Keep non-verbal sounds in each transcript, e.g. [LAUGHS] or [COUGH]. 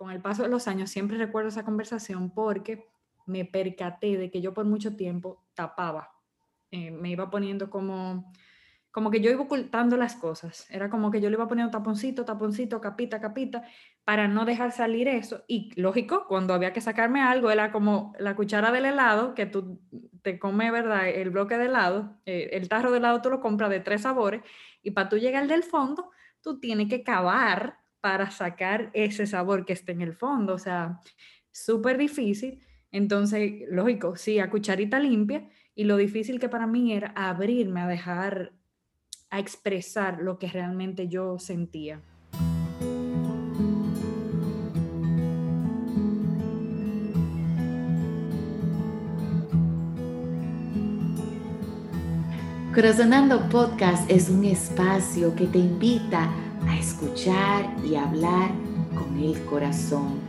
con el paso de los años siempre recuerdo esa conversación porque me percaté de que yo por mucho tiempo tapaba, eh, me iba poniendo como como que yo iba ocultando las cosas. Era como que yo le iba poniendo taponcito, taponcito, capita, capita, para no dejar salir eso. Y lógico, cuando había que sacarme algo, era como la cuchara del helado, que tú te comes, ¿verdad? El bloque de helado, eh, el tarro de helado tú lo compras de tres sabores, y para tú llegar al del fondo, tú tienes que cavar para sacar ese sabor que esté en el fondo. O sea, súper difícil. Entonces, lógico, sí, a cucharita limpia. Y lo difícil que para mí era abrirme a dejar a expresar lo que realmente yo sentía. Corazonando Podcast es un espacio que te invita a escuchar y hablar con el corazón.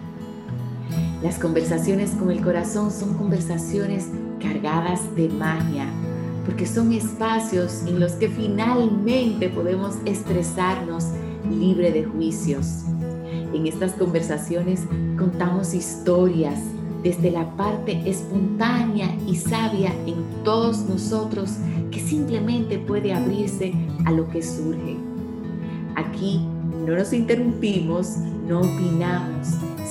Las conversaciones con el corazón son conversaciones cargadas de magia, porque son espacios en los que finalmente podemos expresarnos libre de juicios. En estas conversaciones contamos historias desde la parte espontánea y sabia en todos nosotros que simplemente puede abrirse a lo que surge. Aquí no nos interrumpimos, no opinamos,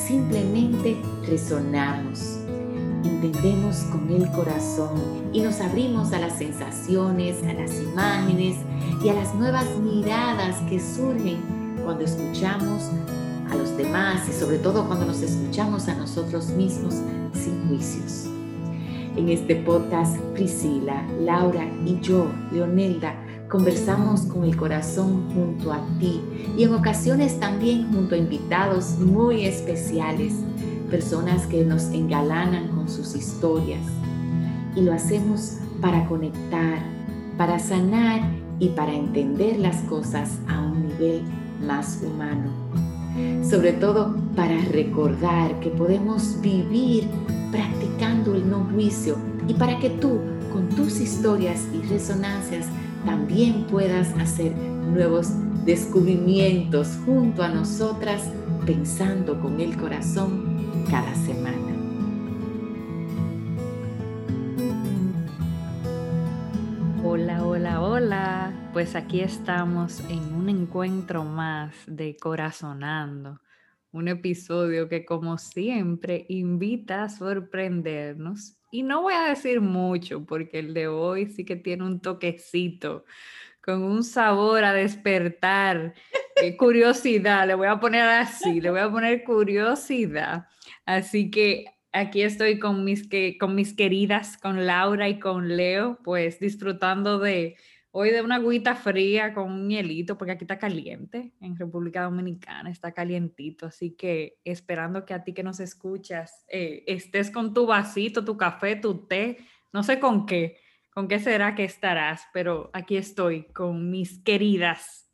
simplemente resonamos entendemos con el corazón y nos abrimos a las sensaciones, a las imágenes y a las nuevas miradas que surgen cuando escuchamos a los demás y sobre todo cuando nos escuchamos a nosotros mismos sin juicios. En este podcast, Priscila, Laura y yo, Leonelda, conversamos con el corazón junto a ti y en ocasiones también junto a invitados muy especiales personas que nos engalanan con sus historias. Y lo hacemos para conectar, para sanar y para entender las cosas a un nivel más humano. Sobre todo para recordar que podemos vivir practicando el no juicio y para que tú, con tus historias y resonancias, también puedas hacer nuevos descubrimientos junto a nosotras, pensando con el corazón cada semana. Hola, hola, hola. Pues aquí estamos en un encuentro más de Corazonando, un episodio que como siempre invita a sorprendernos. Y no voy a decir mucho porque el de hoy sí que tiene un toquecito con un sabor a despertar, eh, curiosidad, le voy a poner así, le voy a poner curiosidad. Así que aquí estoy con mis, que, con mis queridas, con Laura y con Leo, pues disfrutando de hoy de una agüita fría con un hielito, porque aquí está caliente, en República Dominicana está calientito, así que esperando que a ti que nos escuchas eh, estés con tu vasito, tu café, tu té, no sé con qué, con qué será que estarás, pero aquí estoy con mis queridas.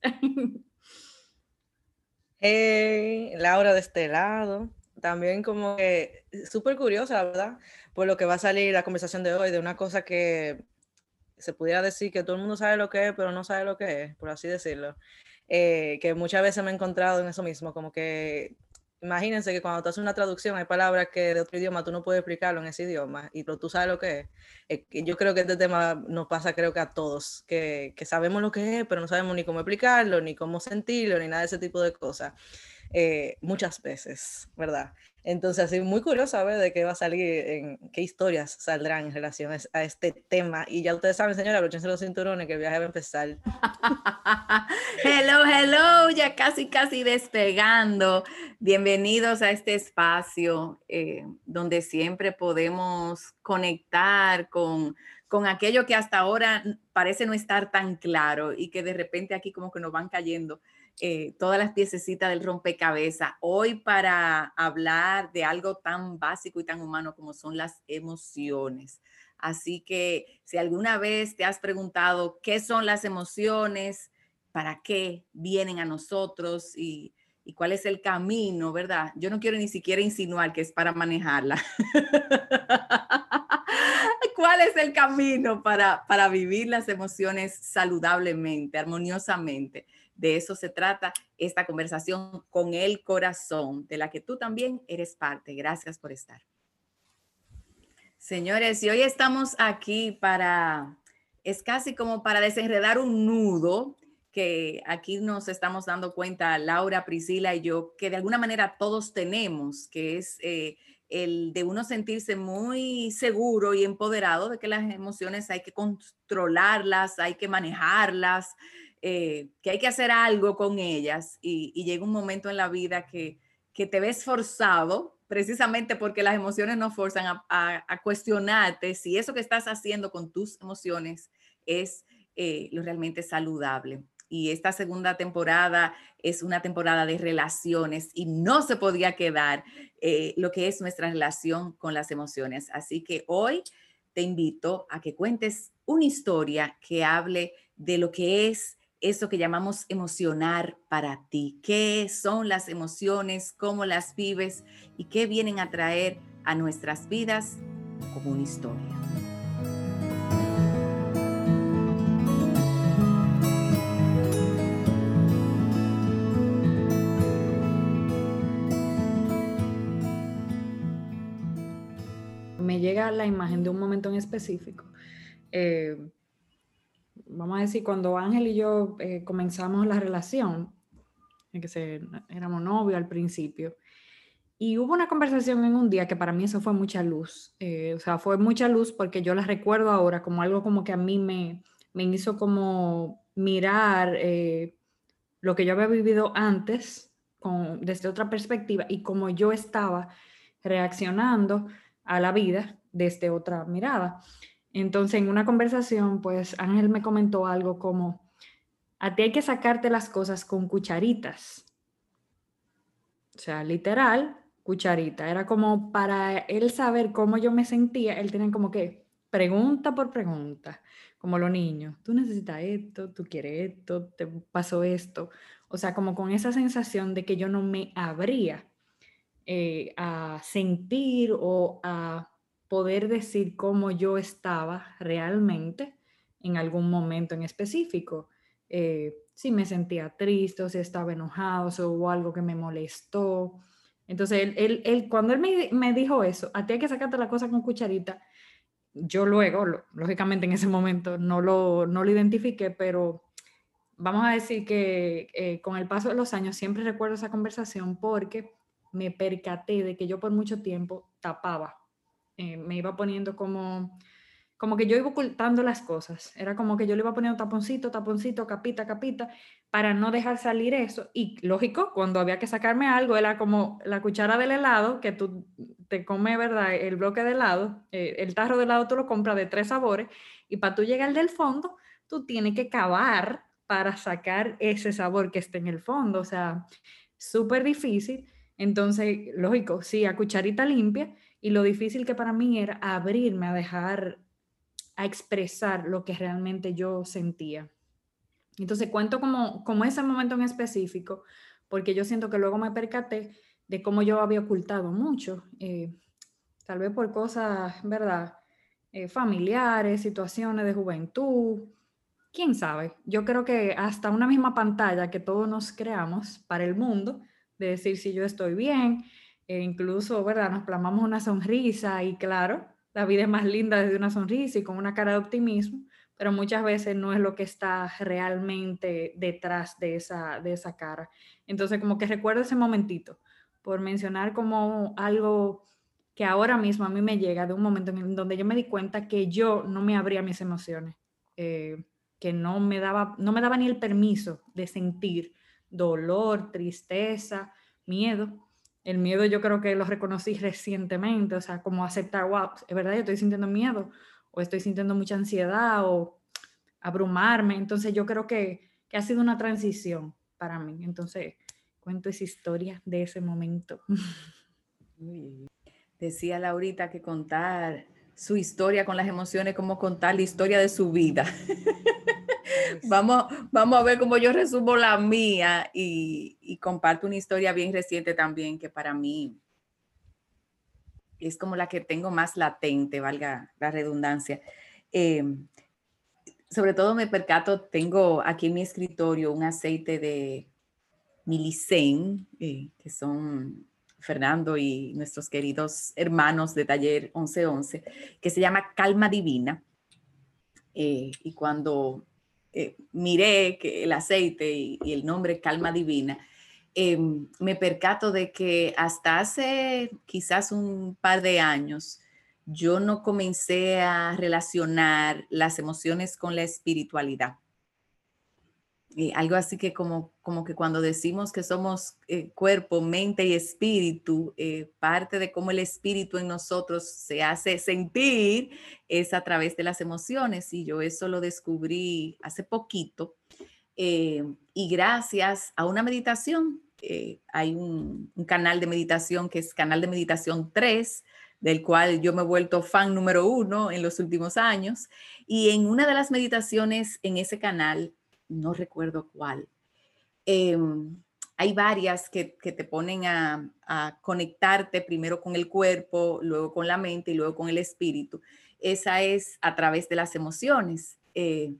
Hey, [LAUGHS] Laura de este lado también como que súper curiosa, ¿verdad? Por lo que va a salir la conversación de hoy, de una cosa que se pudiera decir que todo el mundo sabe lo que es, pero no sabe lo que es, por así decirlo. Eh, que muchas veces me he encontrado en eso mismo, como que imagínense que cuando tú haces una traducción hay palabras que de otro idioma tú no puedes explicarlo en ese idioma, y pero tú sabes lo que es. Yo creo que este tema nos pasa creo que a todos, que, que sabemos lo que es, pero no sabemos ni cómo explicarlo, ni cómo sentirlo, ni nada de ese tipo de cosas. Eh, muchas veces, ¿verdad? Entonces, así muy curiosa ver de qué va a salir, en qué historias saldrán en relación a este tema. Y ya ustedes saben, señora, abrochense los cinturones que el viaje va a empezar. [LAUGHS] hello, hello, ya casi, casi despegando. Bienvenidos a este espacio eh, donde siempre podemos conectar con, con aquello que hasta ahora parece no estar tan claro y que de repente aquí como que nos van cayendo eh, todas las piececitas del rompecabezas. Hoy para hablar de algo tan básico y tan humano como son las emociones. Así que si alguna vez te has preguntado qué son las emociones, para qué vienen a nosotros y, cuál es el camino, ¿verdad? Yo no quiero ni siquiera insinuar que es para manejarla. [LAUGHS] ¿Cuál es el camino para, para vivir las emociones saludablemente, armoniosamente? De eso se trata esta conversación con el corazón, de la que tú también eres parte. Gracias por estar. Señores, y hoy estamos aquí para, es casi como para desenredar un nudo que aquí nos estamos dando cuenta, Laura, Priscila y yo, que de alguna manera todos tenemos, que es eh, el de uno sentirse muy seguro y empoderado de que las emociones hay que controlarlas, hay que manejarlas, eh, que hay que hacer algo con ellas y, llega un momento en la vida que, te ves forzado, precisamente porque las emociones nos forzan a, cuestionarte si eso que estás haciendo con tus emociones es eh, lo realmente saludable y esta segunda temporada es una temporada de relaciones y no se podía quedar eh, lo que es nuestra relación con las emociones. Así que hoy te invito a que cuentes una historia que hable de lo que es eso que llamamos emocionar para ti. ¿Qué son las emociones? ¿Cómo las vives? ¿Y qué vienen a traer a nuestras vidas como una historia? llega la imagen de un momento en específico. Eh, vamos a decir, cuando Ángel y yo eh, comenzamos la relación, en que se, éramos novios al principio, y hubo una conversación en un día que para mí eso fue mucha luz. Eh, o sea, fue mucha luz porque yo la recuerdo ahora como algo como que a mí me, me hizo como mirar lo que yo había vivido antes desde otra perspectiva y como yo estaba reaccionando a la vida desde otra mirada. Entonces, en una conversación, pues Ángel me comentó algo como, a ti hay que sacarte las cosas con cucharitas. O sea, literal, cucharita. Era como para él saber cómo yo me sentía, él tenía como que pregunta por pregunta, como los niños, tú necesitas esto, tú quieres esto, te pasó esto. O sea, como con esa sensación de que yo no me abría eh, a sentir o a poder decir cómo yo estaba realmente en algún momento en específico. Eh, si me sentía triste o si estaba enojado, o algo que me molestó. Entonces, él, él, cuando él me, me, dijo eso, a ti hay que sacarte la cosa con cucharita, yo luego, lógicamente en ese momento no lo, no lo identifiqué, pero vamos a decir que eh, con el paso de los años siempre recuerdo esa conversación porque me percaté de que yo por mucho tiempo tapaba, eh, me iba poniendo como, como que yo iba ocultando las cosas, era como que yo le iba poniendo taponcito, taponcito, capita, capita, para no dejar salir eso. Y lógico, cuando había que sacarme algo, era como la cuchara del helado, que tú te comes, ¿verdad? El bloque de helado, eh, el tarro de helado tú lo compras de tres sabores, y para tú llegar del fondo, tú tienes que cavar para sacar ese sabor que esté en el fondo, o sea, súper difícil. Entonces, lógico, sí, a cucharita limpia y lo difícil que para mí era abrirme a dejar, a expresar lo que realmente yo sentía. Entonces, cuento como, como ese momento en específico, porque yo siento que luego me percaté de cómo yo había ocultado mucho, eh, tal vez por cosas, ¿verdad? Eh, familiares, situaciones de juventud, quién sabe. Yo creo que hasta una misma pantalla que todos nos creamos para el mundo, de decir si yo estoy bien, e incluso, ¿verdad? Nos plamamos una sonrisa y claro, la vida es más linda desde una sonrisa y con una cara de optimismo, pero muchas veces no es lo que está realmente detrás de esa, de esa cara. Entonces, como que recuerdo ese momentito, por mencionar como algo que ahora mismo a mí me llega de un momento en donde yo me di cuenta que yo no me abría mis emociones, eh, que no me, daba, no me daba ni el permiso de sentir dolor, tristeza, miedo. El miedo yo creo que lo reconocí recientemente, o sea, como aceptar, wow, es verdad, yo estoy sintiendo miedo o estoy sintiendo mucha ansiedad o abrumarme. Entonces yo creo que, que ha sido una transición para mí. Entonces cuento esa historia de ese momento. [LAUGHS] Decía Laurita que contar su historia con las emociones como contar la historia de su vida. [LAUGHS] vamos, vamos a ver cómo yo resumo la mía y, comparto una historia bien reciente también que para mí es como la que tengo más latente, valga la redundancia. Eh, sobre todo me percato, tengo aquí en mi escritorio un aceite de Milicen, eh, que son Fernando y nuestros queridos hermanos de taller 1111, que se llama Calma Divina. Eh, y cuando eh, miré que el aceite y, el nombre Calma Divina, em, me percato de que hasta hace quizás un par de años, yo no comencé a relacionar las emociones con la espiritualidad. Eh, algo así que como, como que cuando decimos que somos eh, cuerpo, mente y espíritu, eh, parte de cómo el espíritu en nosotros se hace sentir es a través de las emociones. Y yo eso lo descubrí hace poquito. y gracias a una meditación, hay un, un, canal de meditación que es Canal de Meditación 3, del cual yo me he vuelto fan número uno en los últimos años. Y en una de las meditaciones en ese canal, no recuerdo cuál, em, hay varias que, te ponen a, conectarte primero con el cuerpo, luego con la mente y luego con el espíritu. Esa es a través de las emociones. Eh,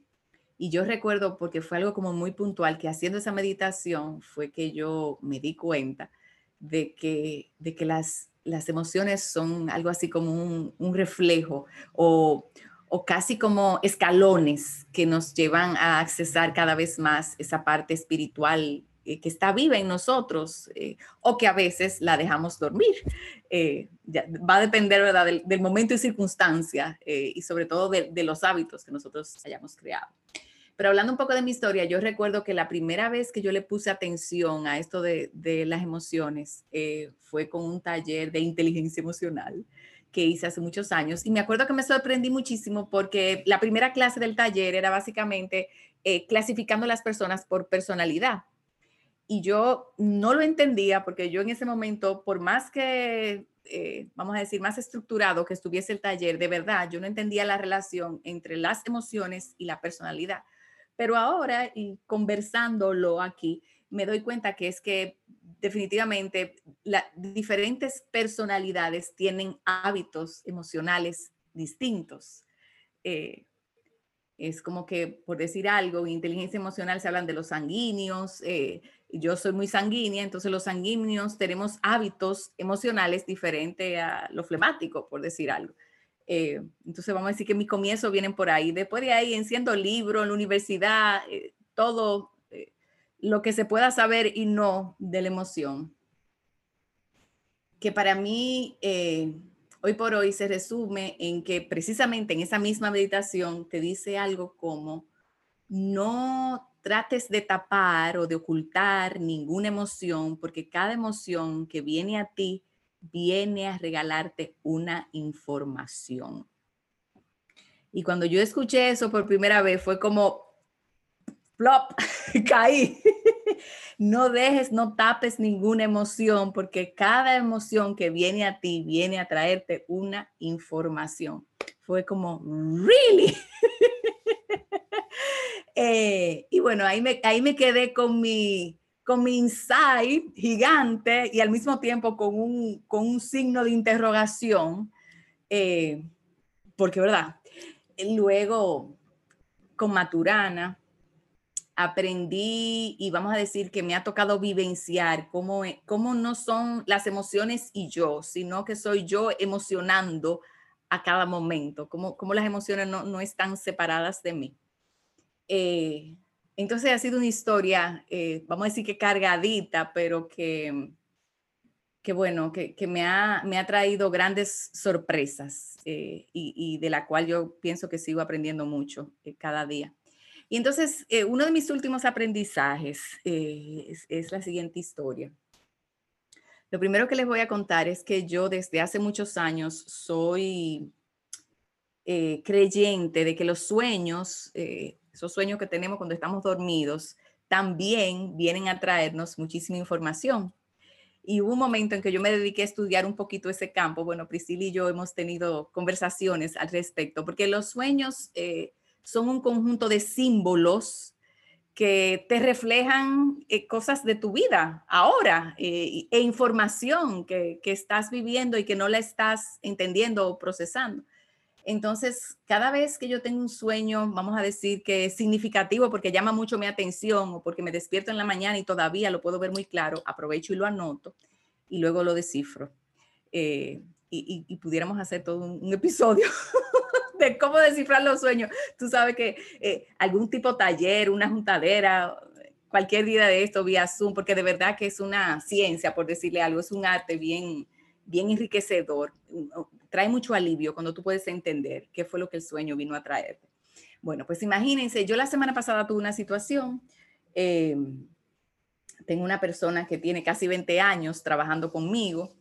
y yo recuerdo, porque fue algo como muy puntual, que haciendo esa meditación fue que yo me di cuenta de que, de que las, las emociones son algo así como un, reflejo o, casi como escalones que nos llevan a accesar cada vez más esa parte espiritual eh, que está viva en nosotros eh, o que a veces la dejamos dormir. Eh, va a depender ¿verdad? Del, momento y circunstancia y sobre todo de los hábitos que nosotros hayamos creado. Pero hablando un poco de mi historia, yo recuerdo que la primera vez que yo le puse atención a esto de, las emociones eh, fue con un taller de inteligencia emocional que hice hace muchos años. Y me acuerdo que me sorprendí muchísimo porque la primera clase del taller era básicamente eh, clasificando las personas por personalidad. Y yo no lo entendía porque yo en ese momento, por más que, eh, vamos a decir, más estructurado que estuviese el taller, de verdad, yo no entendía la relación entre las emociones y la personalidad. Pero ahora, y conversándolo aquí, me doy cuenta que es que definitivamente las diferentes personalidades tienen hábitos emocionales distintos. Eh, es como que, por decir algo, en inteligencia emocional se hablan de los sanguíneos. Eh, yo soy muy sanguínea, entonces los sanguíneos tenemos hábitos emocionales diferentes a lo flemático, por decir algo. Eh, entonces vamos a decir que mis comienzos vienen por ahí. Después de ahí, enciendo libros en la universidad, todo lo que se pueda saber y no de la emoción. Que para mí, hoy por hoy se resume en que precisamente en esa misma meditación te dice algo como, no trates de tapar o de ocultar ninguna emoción, porque cada emoción que viene a ti viene a regalarte una información. Y cuando yo escuché eso por primera vez fue como, flop, [LAUGHS] caí. no dejes, no tapes ninguna emoción, porque cada emoción que viene a ti viene a traerte una información. Fue como, really. [LAUGHS] Eh, y bueno, ahí me, ahí me quedé con mi, con mi insight gigante y al mismo tiempo con un, con un signo de interrogación, eh, porque, ¿verdad? Luego, con Maturana, aprendí y vamos a decir que me ha tocado vivenciar cómo, cómo no son las emociones y yo, sino que soy yo emocionando a cada momento, cómo, cómo las emociones no, no, están separadas de mí. Eh, entonces ha sido una historia, eh, vamos a decir que cargadita, pero que, que bueno, que, me, ha, me, ha, traído grandes sorpresas eh, y, de la cual yo pienso que sigo aprendiendo mucho eh, cada día. Y entonces, uno de mis últimos aprendizajes es, es, la siguiente historia. Lo primero que les voy a contar es que yo desde hace muchos años soy creyente de que los sueños esos sueños que tenemos cuando estamos dormidos, también vienen a traernos muchísima información. Y hubo un momento en que yo me dediqué a estudiar un poquito ese campo. Bueno, Priscila y yo hemos tenido conversaciones al respecto, porque los sueños eh, son un conjunto de símbolos que te reflejan eh, cosas de tu vida ahora eh, e información que, que, estás viviendo y que no la estás entendiendo o procesando. Entonces, cada vez que yo tengo un sueño, vamos a decir que es significativo porque llama mucho mi atención o porque me despierto en la mañana y todavía lo puedo ver muy claro, aprovecho y lo anoto y luego lo descifro. Eh, y, pudiéramos hacer todo un, episodio [LAUGHS] de cómo descifrar los sueños. Tú sabes que eh, algún tipo taller, una juntadera, cualquier día de esto vía Zoom, porque de verdad que es una ciencia, por decirle algo, es un arte bien, bien enriquecedor trae mucho alivio cuando tú puedes entender qué fue lo que el sueño vino a traer. Bueno, pues imagínense, yo la semana pasada tuve una situación, em, tengo una persona que tiene casi 20 años trabajando conmigo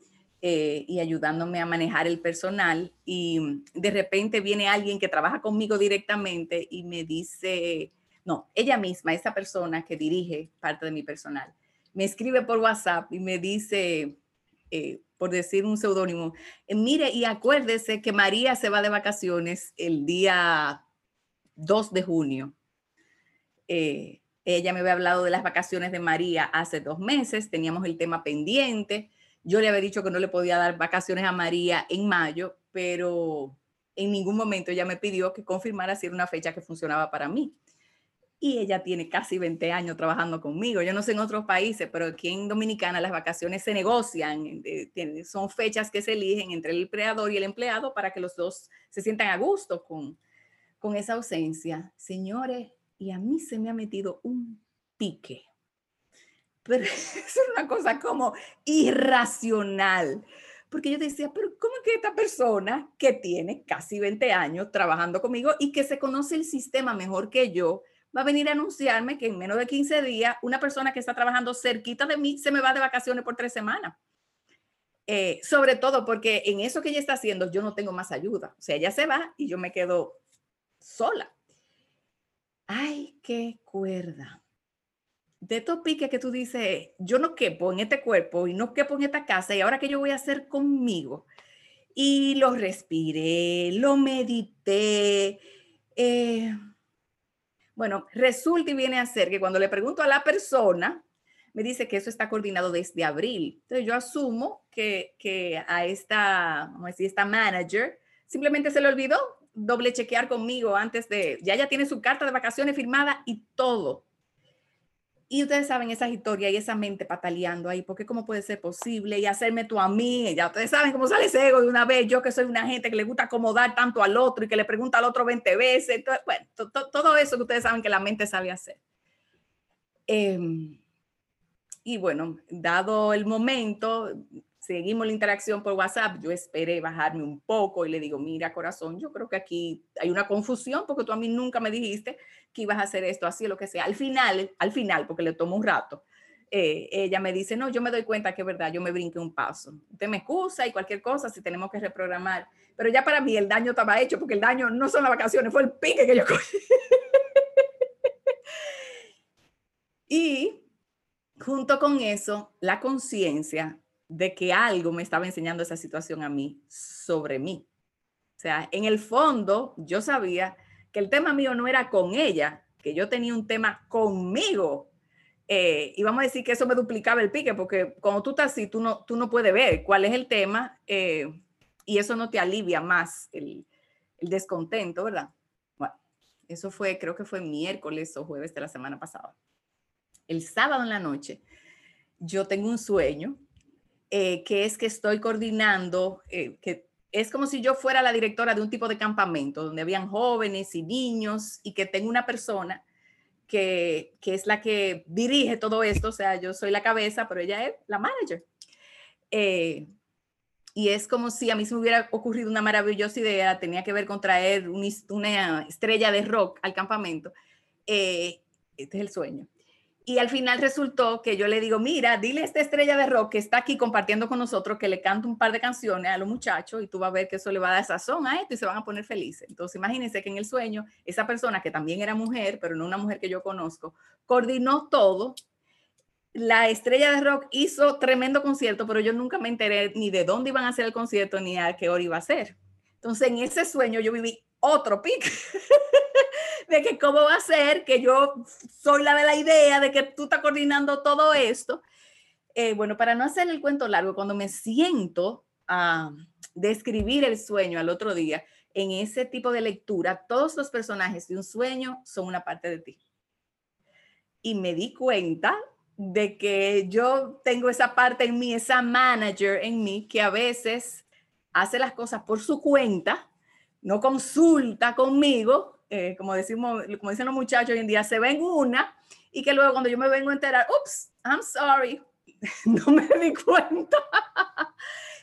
eh, y ayudándome a manejar el personal y de repente viene alguien que trabaja conmigo directamente y me dice, no, ella misma, esa persona que dirige parte de mi personal, me escribe por WhatsApp y me dice, eh, por decir un seudónimo, mire y acuérdese que María se va de vacaciones el día 2 de junio. Eh, ella me había hablado de las vacaciones de María hace dos meses, teníamos el tema pendiente. Yo le había dicho que no le podía dar vacaciones a María en mayo, pero en ningún momento ella me pidió que confirmara si era una fecha que funcionaba para mí y ella tiene casi 20 años trabajando conmigo. Yo no sé en otros países, pero aquí en Dominicana las vacaciones se negocian, eh, son fechas que se eligen entre el empleador y el empleado para que los dos se sientan a gusto con, con esa ausencia. Señores, y a mí se me ha metido un pique. Pero [LAUGHS] es una cosa como irracional. Porque yo decía, pero ¿cómo que esta persona que tiene casi 20 años trabajando conmigo y que se conoce el sistema mejor que yo, va a venir a anunciarme que en menos de 15 días una persona que está trabajando cerquita de mí se me va de vacaciones por tres semanas. Eh, sobre todo porque en eso que ella está haciendo yo no tengo más ayuda. O sea, ella se va y yo me quedo sola. Ay, qué cuerda. De estos piques que tú dices, yo no quepo en este cuerpo y no quepo en esta casa y ahora qué yo voy a hacer conmigo. Y lo respiré, lo medité. Eh, bueno, resulta y viene a ser que cuando le pregunto a la persona, me dice que eso está coordinado desde abril. Entonces yo asumo que, que a esta, vamos a decir, esta manager simplemente se le olvidó doble chequear conmigo antes de, ya ya tiene su carta de vacaciones firmada y todo. Y ustedes saben esas historias y esa mente pataleando ahí, porque cómo puede ser posible y hacerme tú a mí, ya ustedes saben cómo sale ese ego de una vez, yo que soy una gente que le gusta acomodar tanto al otro y que le pregunta al otro 20 veces, bueno, todo eso que ustedes saben que la mente sabe hacer. Em, y bueno, dado el momento, seguimos la interacción por WhatsApp, yo esperé bajarme un poco y le digo, mira corazón, yo creo que aquí hay una confusión porque tú a mí nunca me dijiste que ibas a hacer esto, así, lo que sea. Al final, al final, porque le tomo un rato, eh, ella me dice, no, yo me doy cuenta que es verdad, yo me brinqué un paso. Usted me excusa y cualquier cosa si tenemos que reprogramar. Pero ya para mí el daño estaba hecho porque el daño no son las vacaciones, fue el pique que yo cogí. [LAUGHS] y junto con eso, la conciencia de que algo me estaba enseñando esa situación a mí sobre mí. O sea, en el fondo yo sabía que el tema mío no era con ella, que yo tenía un tema conmigo. Eh, y vamos a decir que eso me duplicaba el pique, porque cuando tú estás así, tú no, tú no puedes ver cuál es el tema eh, y eso no te alivia más el, el descontento, ¿verdad? Bueno, eso fue, creo que fue miércoles o jueves de la semana pasada. El sábado en la noche, yo tengo un sueño eh, que es que estoy coordinando, eh, que es como si yo fuera la directora de un tipo de campamento donde habían jóvenes y niños y que tengo una persona que, que es la que dirige todo esto, o sea, yo soy la cabeza, pero ella es la manager. Eh, y es como si a mí se me hubiera ocurrido una maravillosa idea, tenía que ver con traer una estrella de rock al campamento. este es el sueño. Y al final resultó que yo le digo, mira, dile a esta estrella de rock que está aquí compartiendo con nosotros que le canto un par de canciones a los muchachos y tú vas a ver que eso le va a dar sazón a esto y se van a poner felices. Entonces imagínense que en el sueño, esa persona que también era mujer, pero no una mujer que yo conozco, coordinó todo. La estrella de rock hizo tremendo concierto, pero yo nunca me enteré ni de dónde iban a hacer el concierto ni a qué hora iba a ser. Entonces en ese sueño yo viví otro pic [LAUGHS] de que cómo va a ser que yo soy la de la idea de que tú estás coordinando todo esto. Eh, bueno, para no hacer el cuento largo, cuando me siento a describir el sueño al otro día, en ese tipo de lectura, todos los personajes de un sueño son una parte de ti. Y me di cuenta de que yo tengo esa parte en mí, esa manager en mí, que a veces hace las cosas por su cuenta, no consulta conmigo, eh, como, decimos, como dicen los muchachos hoy en día, se ven una y que luego cuando yo me vengo a enterar, ups, I'm sorry, [LAUGHS] no me di cuenta. [LAUGHS]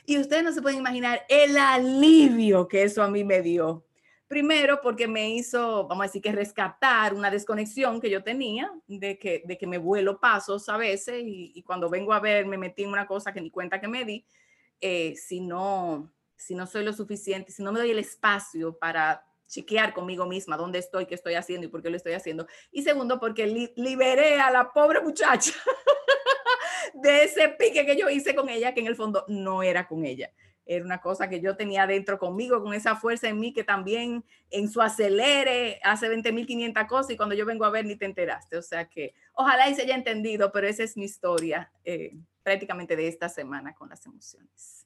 y ustedes no se pueden imaginar el alivio que eso a mí me dio. Primero, porque me hizo, vamos a decir que rescatar una desconexión que yo tenía de que, de que me vuelo pasos a veces y, cuando vengo a ver me metí en una cosa que ni cuenta que me di, eh, si, no, si no soy lo suficiente, si no me doy el espacio para chequear conmigo misma dónde estoy, qué estoy haciendo y por qué lo estoy haciendo. Y segundo, porque liberé a la pobre muchacha [LAUGHS] de ese pique que yo hice con ella, que en el fondo no era con ella. Era una cosa que yo tenía dentro conmigo, con esa fuerza en mí que también en su acelere hace 20.500 cosas y cuando yo vengo a ver ni te enteraste. O sea que ojalá y se haya entendido, pero esa es mi historia eh, prácticamente de esta semana con las emociones.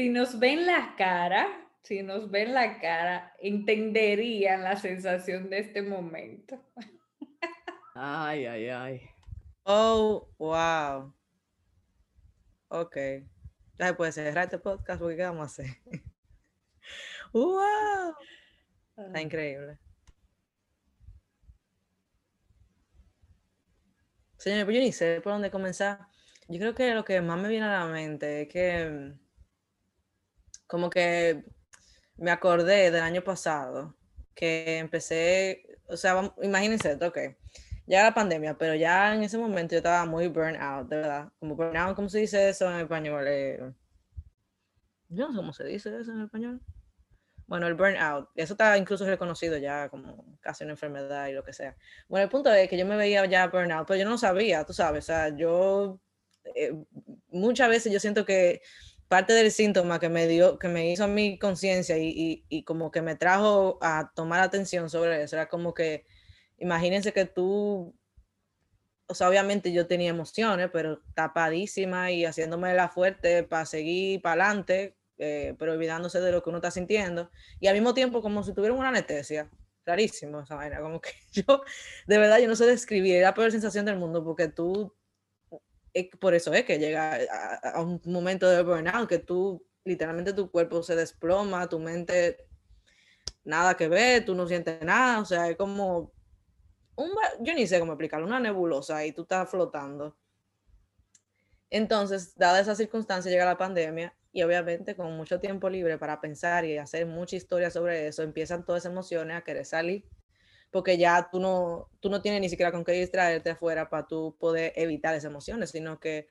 Si nos ven la cara, si nos ven la cara, entenderían la sensación de este momento. [LAUGHS] Ay, ay, ay. Oh, wow. Ok. Ya se puede cerrar este podcast porque ¿qué vamos a hacer? [LAUGHS] ¡Wow! Está ah. increíble. Señor, pues yo ni sé por dónde comenzar. Yo creo que lo que más me viene a la mente es que como que me acordé del año pasado que empecé, o sea, imagínense, ok, ya la pandemia, pero ya en ese momento yo estaba muy burnout, de verdad. Como burnout, ¿cómo se dice eso en español? Eh, yo no sé cómo se dice eso en español. Bueno, el burnout, eso está incluso reconocido ya como casi una enfermedad y lo que sea. Bueno, el punto es que yo me veía ya burnout, pero yo no sabía, tú sabes, o sea, yo eh, muchas veces yo siento que parte del síntoma que me dio, que me hizo a mi conciencia y, y, como que me trajo a tomar atención sobre eso, era como que imagínense que tú, o sea, obviamente yo tenía emociones, pero tapadísima y haciéndome la fuerte para seguir para adelante, eh, pero olvidándose de lo que uno está sintiendo. Y al mismo tiempo como si tuviera una anestesia. Rarísimo esa vaina, como que [LAUGHS] yo, de verdad, yo no sé describir, era la peor sensación del mundo porque tú, por eso es que llega a, a un momento de burnout, que tú, literalmente tu cuerpo se desploma, tu mente nada que ver, tú no sientes nada, o sea, es como yo ni sé cómo explicarlo, una nebulosa y tú estás flotando. Entonces, dada esa circunstancia, llega la pandemia y obviamente con mucho tiempo libre para pensar y hacer mucha historia sobre eso, empiezan todas esas emociones a querer salir, porque ya tú no, tú no tienes ni siquiera con qué distraerte afuera para tú poder evitar esas emociones, sino que,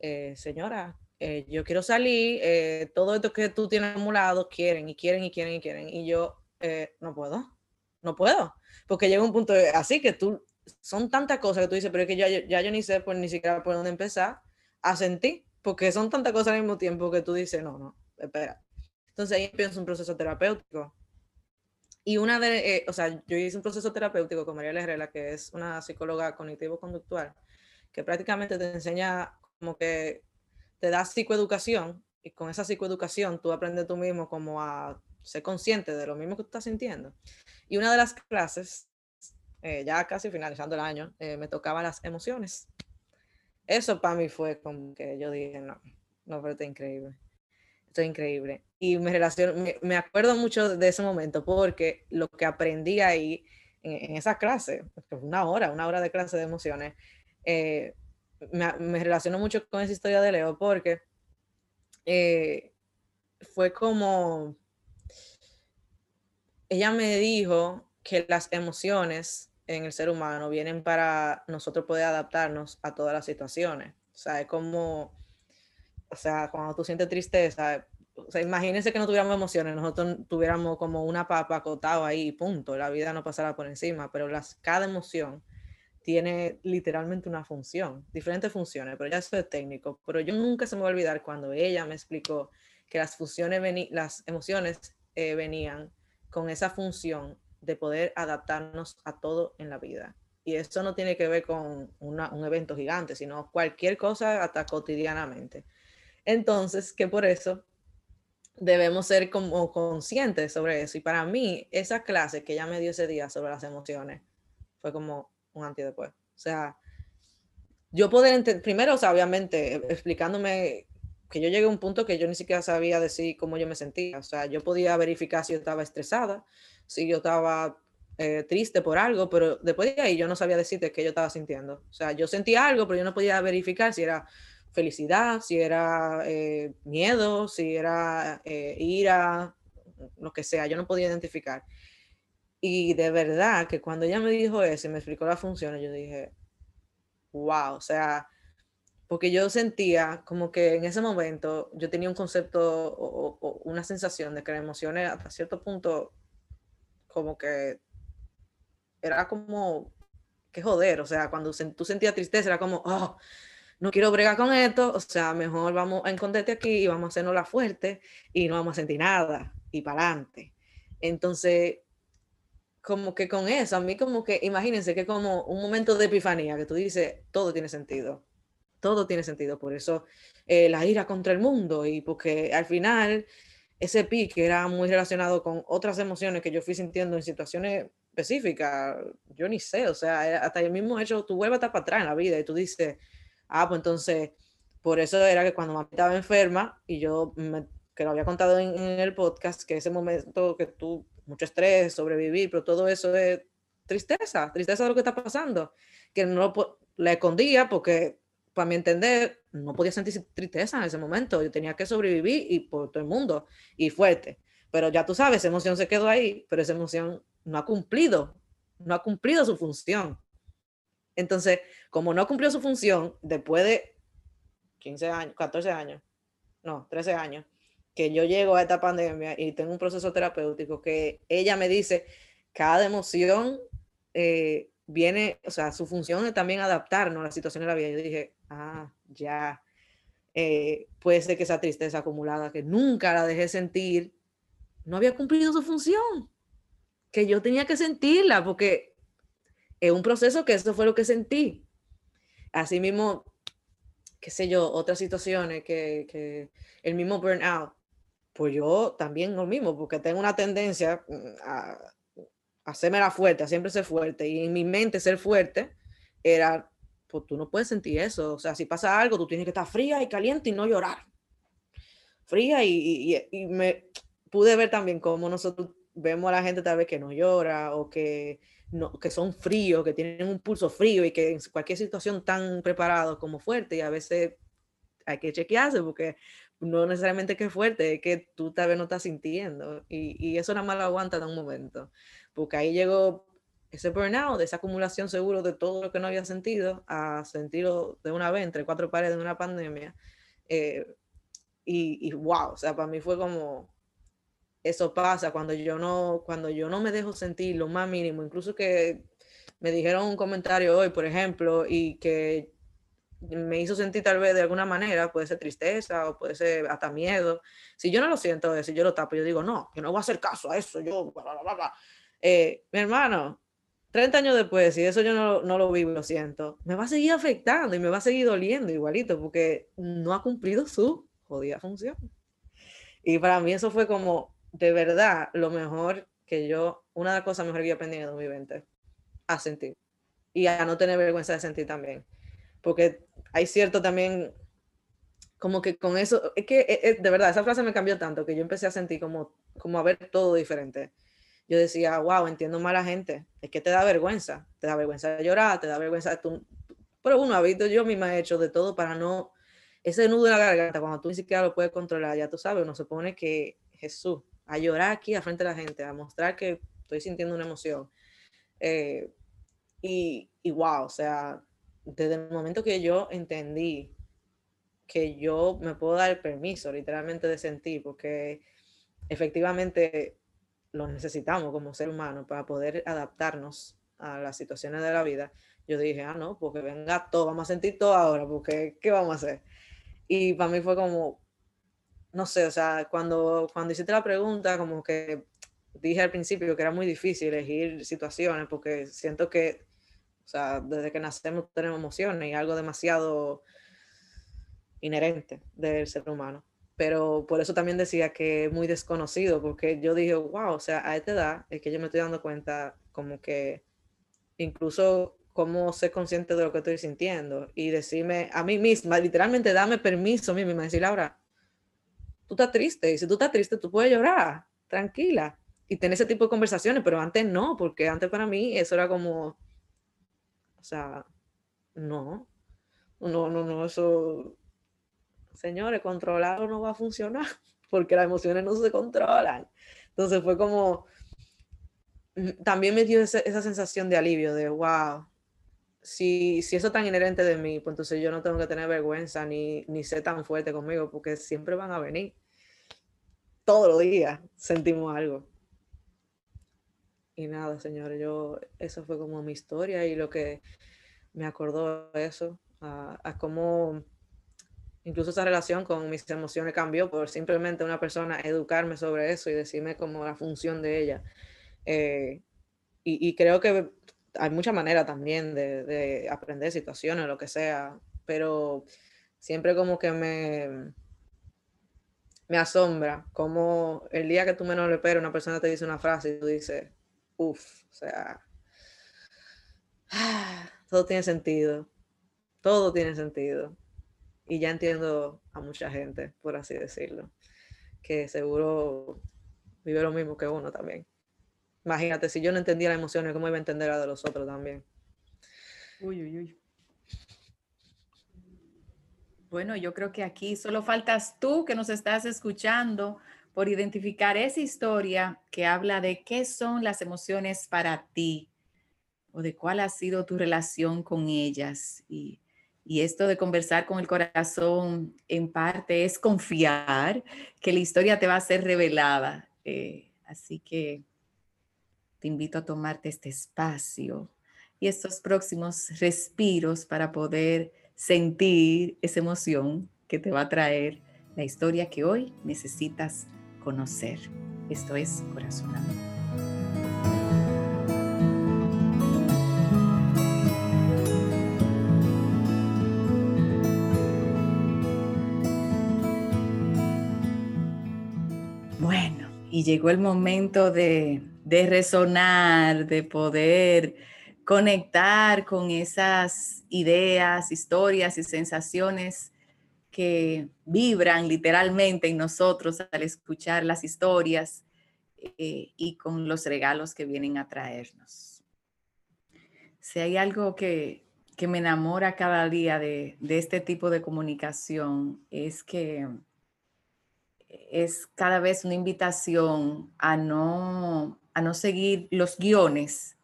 eh, señora, eh, yo quiero salir, eh, todo esto que tú tienes acumulado, quieren y quieren y quieren y quieren, y yo no puedo, no puedo porque llega un punto así que tú, son tantas cosas que tú dices, pero es que ya, ya yo ni sé pues, ni siquiera por dónde empezar a sentir, porque son tantas cosas al mismo tiempo que tú dices, no, no, espera. Entonces ahí empieza un proceso terapéutico. Y una de, eh, o sea, yo hice un proceso terapéutico con María Herrera, que es una psicóloga cognitivo-conductual, que prácticamente te enseña como que te da psicoeducación y con esa psicoeducación tú aprendes tú mismo como a ser consciente de lo mismo que tú estás sintiendo. Y una de las clases, eh, ya casi finalizando el año, eh, me tocaba las emociones. Eso para mí fue como que yo dije, no, no, pero está increíble. Esto es increíble. Y me, relaciono, me, acuerdo mucho de ese momento porque lo que aprendí ahí en, esa clase, una hora, una hora de clase de emociones, eh, me, me, relaciono mucho con esa historia de Leo porque fue como ella me dijo que las emociones en el ser humano vienen para nosotros poder adaptarnos a todas las situaciones. O sea, es como, o sea, cuando tú sientes tristeza, o imagínense que no tuviéramos emociones, nosotros tuviéramos como una papa acotada ahí, punto, la vida no pasará por encima, pero las, cada emoción tiene literalmente una función, diferentes funciones, pero ya eso es técnico. Pero yo nunca se me va a olvidar cuando ella me explicó que las, funciones las emociones eh, venían con esa función de poder adaptarnos a todo en la vida. Y eso no tiene que ver con un evento gigante, sino cualquier cosa hasta cotidianamente. Entonces, que por eso debemos ser como conscientes sobre eso. Y para mí, esa clase que ella me dio ese día sobre las emociones fue como un antes y después. O sea, yo poder entender, primero, o sea, obviamente, explicándome que yo llegué a un punto que yo ni siquiera sabía decir cómo yo me sentía. O sea, yo podía verificar si estaba estresada, si yo estaba eh, triste por algo, pero después de ahí yo no sabía decirte qué yo estaba sintiendo. O sea, yo sentía algo, pero yo no podía verificar si era felicidad, si era eh, miedo, si era eh, ira, lo que sea, yo no podía identificar. Y de verdad que cuando ella me dijo eso y me explicó las funciones, yo dije, wow, o sea, porque yo sentía como que en ese momento yo tenía un concepto o, una sensación de que las emociones hasta cierto punto como que era como que joder, o sea, cuando tú sentías tristeza era como, oh, no quiero bregar con esto, o sea, mejor vamos a esconderte aquí y vamos a hacernos la fuerte y no vamos a sentir nada y para adelante. Entonces, como que con eso, a mí como que, imagínense que como un momento de epifanía, que tú dices, todo tiene sentido, todo tiene sentido, por eso eh, la ira contra el mundo y porque al final ese pique era muy relacionado con otras emociones que yo fui sintiendo en situaciones específicas, yo ni sé, o sea, hasta el mismo hecho, tú vuelves a estar para atrás en la vida y tú dices, ah, pues entonces, por eso era que cuando mamá estaba enferma y yo, que lo había contado en, el podcast, que ese momento que tú, mucho estrés, sobrevivir, pero todo eso es tristeza, tristeza de lo que está pasando, que no la escondía porque, para mi entender, no podía sentir tristeza en ese momento, yo tenía que sobrevivir y por todo el mundo, y fuerte. Pero ya tú sabes, esa emoción se quedó ahí, pero esa emoción no ha cumplido, no ha cumplido su función. Entonces, como no cumplió su función, después de 15 años, 14 años, no, 13 años, que yo llego a esta pandemia y tengo un proceso terapéutico que ella me dice, cada emoción eh, viene, o sea, su función es también adaptarnos a la situación de la vida. Yo dije, ah, ya, eh, puede ser que esa tristeza acumulada que nunca la dejé sentir, no había cumplido su función, que yo tenía que sentirla, porque es un proceso que eso fue lo que sentí. Asimismo, qué sé yo, otras situaciones que, que el mismo burnout, pues yo también lo mismo, porque tengo una tendencia mm, a, a hacerme la fuerte, a siempre ser fuerte, y en mi mente ser fuerte era, pues tú no puedes sentir eso, o sea, si pasa algo, tú tienes que estar fría y caliente y no llorar. Fría y, y me pude ver también cómo nosotros vemos a la gente tal vez que no llora o que que son fríos, que tienen un pulso frío y que en cualquier situación tan preparados como fuerte y a veces hay que chequearse porque no necesariamente que es fuerte, es que tú tal vez no estás sintiendo y, y eso nada más lo aguanta en un momento, porque ahí llegó ese burnout, de esa acumulación seguro de todo lo que no había sentido, a sentirlo de una vez entre cuatro paredes de una pandemia. Eh, y, y, wow, o sea, para mí fue como, eso pasa cuando yo no, cuando yo no me dejo sentir lo más mínimo, incluso que me dijeron un comentario hoy, por ejemplo, y que me hizo sentir tal vez de alguna manera, puede ser tristeza o puede ser hasta miedo. Si yo no lo siento, si yo lo tapo, yo digo, no, yo no voy a hacer caso a eso, yo, eh, mi hermano, 30 años después, si eso yo no, no lo vivo, lo siento, me va a seguir afectando y me va a seguir doliendo igualito, porque no ha cumplido su jodida función. Y para mí eso fue como, de verdad, lo mejor que yo, una de las cosas mejor que yo aprendí en 2020, a sentir. Y a no tener vergüenza de sentir también. Porque hay cierto también, como que con eso, es que e, e, de verdad, esa frase me cambió tanto que yo empecé a sentir como, como a ver todo diferente. Yo decía, wow, entiendo más a la gente. Es que te da vergüenza. Te da vergüenza llorar, te da vergüenza tú. Pero uno visto, yo misma he hecho de todo para no. Ese nudo en la garganta, cuando tú ni siquiera lo puedes controlar, ya tú sabes, uno se pone que Jesús, a llorar aquí a frente de la gente, a mostrar que estoy sintiendo una emoción. Eh, y, y wow, o sea, desde el momento que yo entendí que yo me puedo dar el permiso literalmente de sentir, porque efectivamente lo necesitamos como ser humano para poder adaptarnos a las situaciones de la vida, yo dije, ah, no, porque venga todo, vamos a sentir todo ahora, porque ¿qué vamos a hacer? Y para mí fue como, no sé, o sea, cuando, cuando hiciste la pregunta, como que dije al principio que era muy difícil elegir situaciones porque siento que, o sea, desde que nacemos tenemos emociones y algo demasiado inherente del ser humano. pero por eso también decía que es muy desconocido, porque yo dije, wow, o sea, a esta edad es que yo me estoy dando cuenta como que incluso cómo ser consciente de lo que estoy sintiendo y decirme a mí misma, literalmente dame permiso a mí misma, decir, Laura, tú estás triste, y si tú estás triste, tú puedes llorar, tranquila, y tener ese tipo de conversaciones, pero antes no, porque antes para mí eso era como, o sea, no, no, no, no, eso, señores, controlarlo no va a funcionar, [LAUGHS] porque las emociones no se controlan. Entonces fue como, mm, también me dio esa, esa sensación de alivio, de, wow, si, si, eso es tan inherente de mí, pues entonces yo no tengo que tener vergüenza ni, ni ser tan fuerte conmigo, porque siempre van a venir. Todos los días sentimos algo. Y nada, señores, yo, eso fue como mi historia y lo que me acordó eso, a, cómo incluso esa relación con mis emociones cambió por simplemente una persona educarme sobre eso y decirme como la función de ella. Eh, y, y, creo que hay mucha manera también de, de, aprender situaciones, lo que sea, pero siempre como que me, me asombra como el día que tú menos lo esperas, una persona te dice una frase y tú dices, uff, o sea, todo tiene sentido, todo tiene sentido. Y ya entiendo a mucha gente, por así decirlo, que seguro vive lo mismo que uno también. Imagínate, si yo no entendía las emociones, ¿cómo iba a entender la de los otros también? Uy, uy, uy. Bueno, yo creo que aquí solo faltas tú que nos estás escuchando por identificar esa historia que habla de qué son las emociones para ti o de cuál ha sido tu relación con ellas. Y, y esto de conversar con el corazón en parte es confiar que la historia te va a ser revelada. Eh, así que te invito a tomarte este espacio y estos próximos respiros para poder sentir esa emoción que te va a traer la historia que hoy necesitas conocer. Esto es Corazonado. Bueno, y llegó el momento de de resonar, de poder conectar con esas ideas, historias y sensaciones que vibran literalmente en nosotros al escuchar las historias eh, y con los regalos que vienen a traernos. Si hay algo que, que me enamora cada día de, de este tipo de comunicación, es que es cada vez una invitación a no a no seguir los guiones,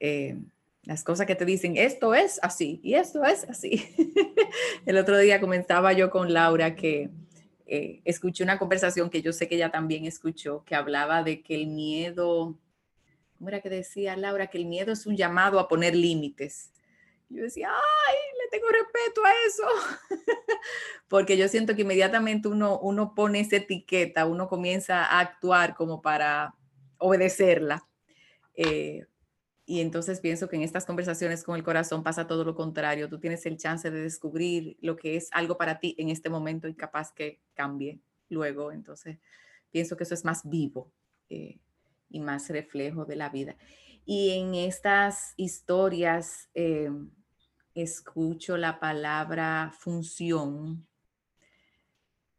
eh, las cosas que te dicen, esto es así y esto es así. [LAUGHS] El otro día comenzaba yo con Laura que eh, escuché una conversación que yo sé que ella también escuchó, que hablaba de que el miedo, ¿cómo era que decía Laura? Que el miedo es un llamado a poner límites. Yo decía, ay, tengo respeto a eso, [LAUGHS] porque yo siento que inmediatamente uno, uno pone esa etiqueta, uno comienza a actuar como para obedecerla. Eh, y entonces pienso que en estas conversaciones con el corazón pasa todo lo contrario. Tú tienes el chance de descubrir lo que es algo para ti en este momento y capaz que cambie luego. Entonces pienso que eso es más vivo eh, y más reflejo de la vida. Y en estas historias eh, escucho la palabra función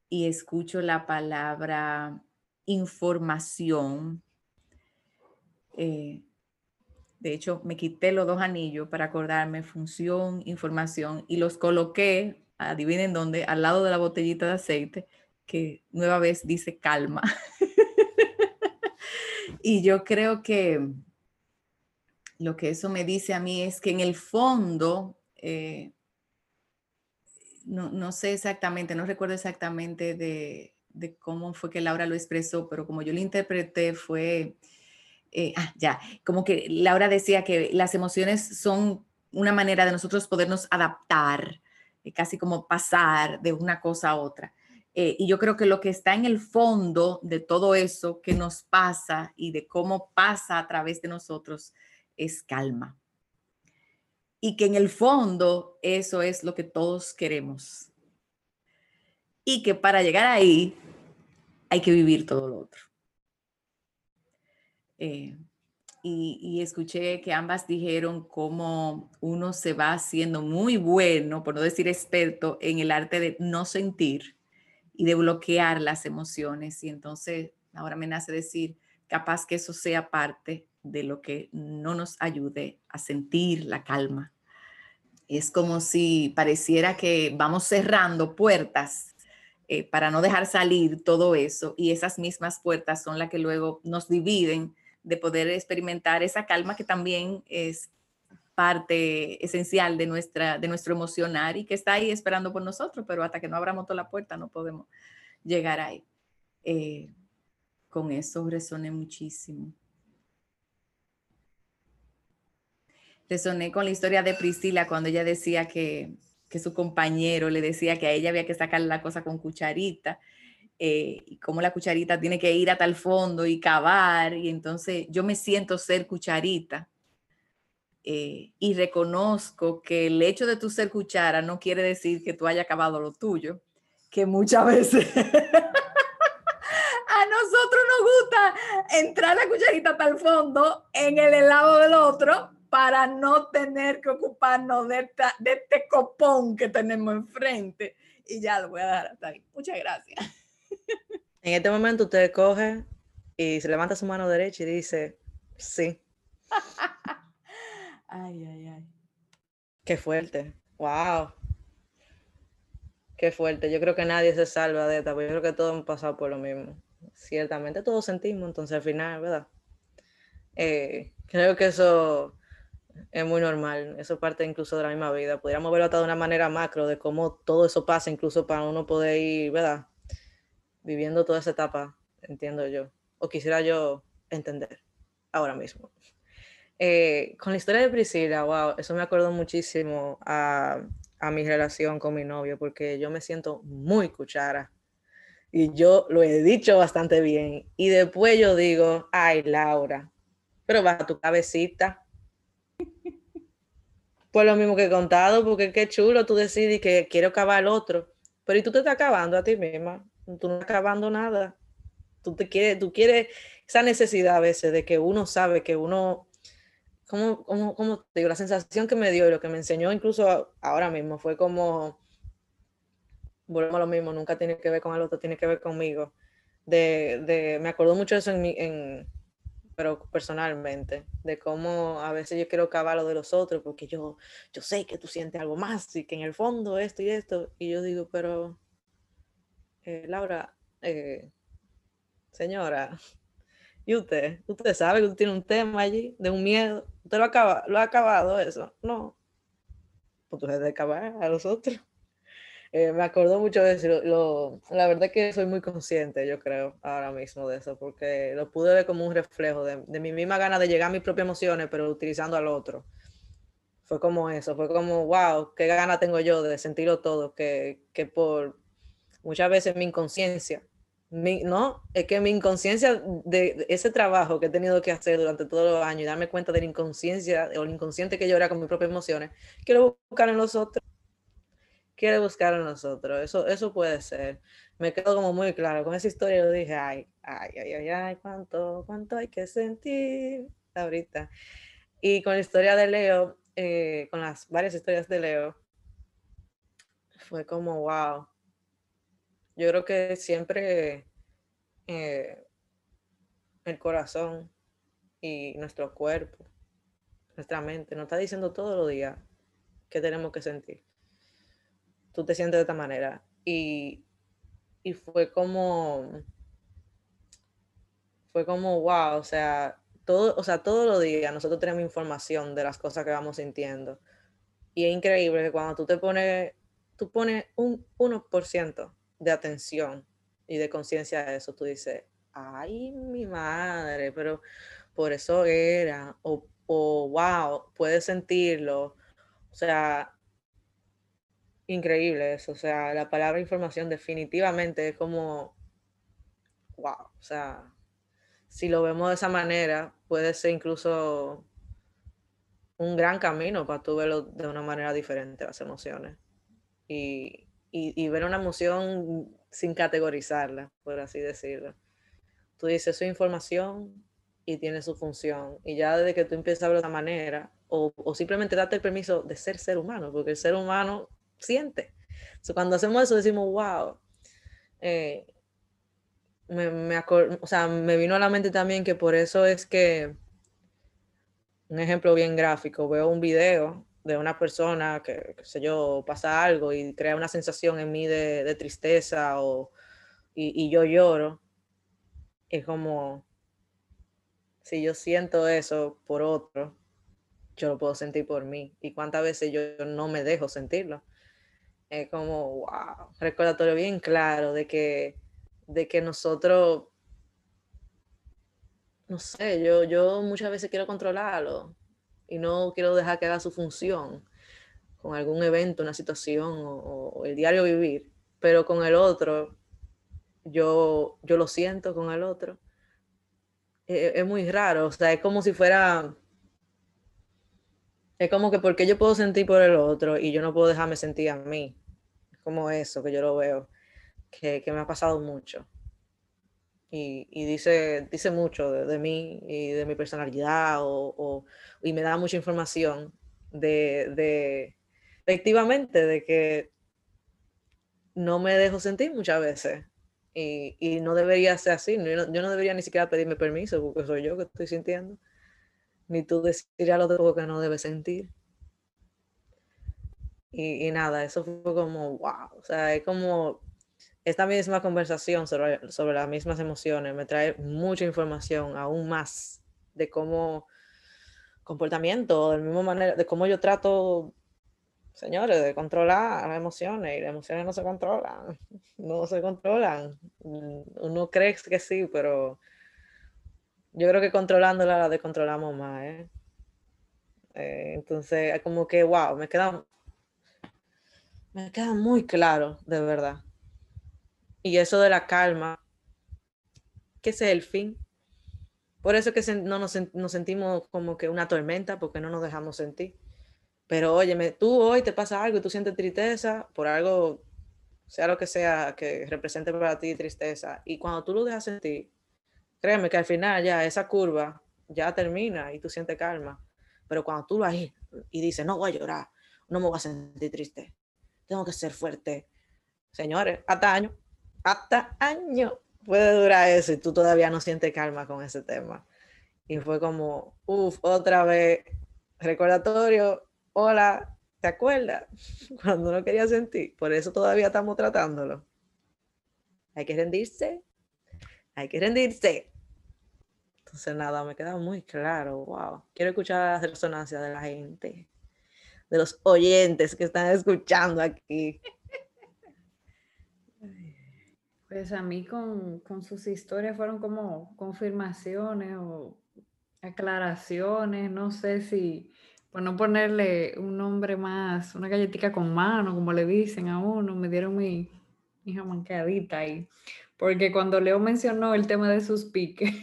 y escucho la palabra información eh, de hecho, me quité los dos anillos para acordarme función, información y los coloqué, adivinen dónde, al lado de la botellita de aceite, que nueva vez dice calma. [LAUGHS] y yo creo que lo que eso me dice a mí es que en el fondo, eh, no, no, sé exactamente, no recuerdo exactamente de, cómo fue que Laura lo expresó, pero como yo lo interpreté fue eh, ah, ya, como que Laura decía que las emociones son una manera de nosotros podernos adaptar, eh, casi como pasar de una cosa a otra. Y yo creo que lo que está en el fondo de todo eso que nos pasa y de cómo pasa a través de nosotros es calma. Y que en el fondo eso es lo que todos queremos. y que para llegar ahí hay que vivir todo lo otro. Eh, y, escuché que ambas dijeron cómo uno se va haciendo muy bueno, por no decir experto, en el arte de no sentir y de bloquear las emociones. Y entonces ahora me nace decir, capaz que eso sea parte de lo que no nos ayude a sentir la calma. Es como si pareciera que vamos cerrando puertas eh, para no dejar salir todo eso y esas mismas puertas son las que luego nos dividen de poder experimentar esa calma que también es parte esencial de, nuestra, de nuestro emocionar y que está ahí esperando por nosotros, pero hasta que no abramos toda la puerta no podemos llegar ahí. Eh, con eso resoné muchísimo. Resoné con la historia de Priscila cuando ella decía que, que su compañero le decía que a ella había que sacar la cosa con cucharita eh, y cómo la cucharita tiene que ir hasta el fondo y cavar, y entonces yo me siento ser cucharita. Eh, y reconozco que el hecho de tú ser cuchara no quiere decir que tú hayas acabado lo tuyo, que muchas veces [LAUGHS] a nosotros nos gusta entrar la cucharita hasta el fondo en el helado del otro para no tener que ocuparnos de, de este copón que tenemos enfrente. Y ya lo voy a dar hasta ahí. Muchas gracias. En este momento usted coge y se levanta su mano derecha y dice, sí. [LAUGHS] ay, ay, ay. Qué fuerte. Wow. Qué fuerte. Yo creo que nadie se salva de esta, pero yo creo que todos hemos pasado por lo mismo. Ciertamente todos sentimos, entonces al final, ¿verdad? Eh, creo que eso es muy normal. Eso parte incluso de la misma vida. Podríamos verlo hasta de una manera macro, de cómo todo eso pasa, incluso para uno poder ir, ¿verdad? viviendo toda esa etapa, entiendo yo, o quisiera yo entender ahora mismo. Eh, con la historia de Priscila, wow, eso me acuerdo muchísimo a, a, mi relación con mi novio, porque yo me siento muy cuchara. Y yo lo he dicho bastante bien. Y después yo digo, ay, Laura, pero va a tu cabecita. Pues lo mismo que he contado, porque qué chulo tú decides que quiero acabar el otro. Pero y tú te estás acabando a ti misma tú no estás acabando nada. Tú te quieres, tú quieres esa necesidad a veces de que uno sabe que uno, como, como, como te digo, la sensación que me dio y lo que me enseñó incluso ahora mismo fue como, volvemos a lo mismo, nunca tiene que ver con el otro, tiene que ver conmigo. De, de me acuerdo mucho de eso en mi, en, pero personalmente, de cómo a veces yo quiero acabar lo de los otros porque yo, yo sé que tú sientes algo más y que en el fondo esto y esto, y yo digo, pero eh, Laura, eh, señora, [LAUGHS] ¿y usted? ¿Usted sabe que usted tiene un tema allí de un miedo? ¿Usted lo, acaba, lo ha acabado eso? No. Pues tú debes de acabar a los otros. Eh, me acordó mucho de eso. la verdad es que soy muy consciente, yo creo, ahora mismo de eso, porque lo pude ver como un reflejo de, de mi misma gana de llegar a mis propias emociones, pero utilizando al otro. Fue como eso, fue como, wow, qué gana tengo yo de sentirlo todo, que, que por, muchas veces mi inconsciencia, no, es que mi inconsciencia de, ese trabajo que he tenido que hacer durante todos los años y darme cuenta de la inconsciencia o el inconsciente que yo era con mis propias emociones, quiero buscar en los otros. Quiero buscar en los otros. Eso, eso puede ser. Me quedo como muy claro. Con esa historia yo dije, ay, ay, ay, ay, ay, cuánto, cuánto hay que sentir ahorita. Y con la historia de Leo, eh, con las varias historias de Leo, fue como, wow, yo creo que siempre eh, el corazón y nuestro cuerpo, nuestra mente, nos está diciendo todos los días que tenemos que sentir. Tú te sientes de esta manera. Y, y fue como, fue como, wow, o sea, todo, o sea, todos los días nosotros tenemos información de las cosas que vamos sintiendo. Y es increíble que cuando tú te pones, tú pones un 1% de atención y de conciencia a eso, tú dices, ay, mi madre, pero por eso era, o, o wow, puedes sentirlo. O sea, increíble eso. O sea, la palabra información definitivamente es como, wow, o sea, si lo vemos de esa manera, puede ser incluso un gran camino para tú verlo de una manera diferente, las emociones. Y, y, ver una emoción sin categorizarla, por así decirlo. Tú dices, es información y tiene su función. Y ya desde que tú empiezas a verlo de esa manera, o, o, simplemente date el permiso de ser ser humano, porque el ser humano siente. cuando hacemos eso decimos, wow. Eh, me, me, o sea, me vino a la mente también que por eso es que, un ejemplo bien gráfico, veo un video de una persona que, qué sé yo, pasa algo y crea una sensación en mí de, de tristeza o, y, y, yo lloro, es como, si yo siento eso por otro, yo lo puedo sentir por mí. ¿Y cuántas veces yo no me dejo sentirlo? Es como, wow, recordatorio bien claro de que, de que nosotros, no sé, yo, yo muchas veces quiero controlarlo y no quiero dejar que haga su función con algún evento, una situación o, el diario vivir, pero con el otro, yo, yo lo siento con el otro. E, es, muy raro, o sea, es como si fuera, es como que porque yo puedo sentir por el otro y yo no puedo dejarme sentir a mí. Es como eso que yo lo veo, que, que me ha pasado mucho. Y, y, dice, dice mucho de, mí y de mi personalidad o, y me da mucha información de, de, efectivamente, de que no me dejo sentir muchas veces y, y no debería ser así. Yo no, yo no, debería ni siquiera pedirme permiso porque soy yo que estoy sintiendo. Ni tú decir a otro que no debe sentir. Y, y, nada, eso fue como, wow. O sea, es como esta misma conversación sobre, sobre las mismas emociones me trae mucha información, aún más, de cómo comportamiento, de la misma manera, de cómo yo trato, señores, de controlar las emociones, y las emociones no se controlan, [LAUGHS] no se controlan. Uno cree que sí, pero yo creo que controlándola la descontrolamos más, ¿eh? Eh, entonces, como que, wow, me queda, me queda muy claro, de verdad. Y eso de la calma, que es el fin. Por eso que no nos, sentimos como que una tormenta, porque no nos dejamos sentir. Pero óyeme, tú hoy te pasa algo y tú sientes tristeza por algo, sea lo que sea que represente para ti tristeza. Y cuando tú lo dejas sentir, créeme que al final ya esa curva ya termina y tú sientes calma. Pero cuando tú lo y dices, no voy a llorar, no me voy a sentir triste, tengo que ser fuerte. Señores, hasta años hasta años puede durar eso y tú todavía no sientes calma con ese tema. Y fue como, uff, otra vez, recordatorio, hola, ¿te acuerdas? [LAUGHS] Cuando no quería sentir, por eso todavía estamos tratándolo. Hay que rendirse, hay que rendirse. Entonces, nada, me queda muy claro, wow. Quiero escuchar las resonancias de la gente, de los oyentes que están escuchando aquí. [LAUGHS] Pues a mí con, con, sus historias fueron como confirmaciones o aclaraciones, no sé si, por no ponerle un nombre más, una galletita con mano, como le dicen a uno, me dieron mi, mi jamanqueadita ahí, porque cuando Leo mencionó el tema de sus piques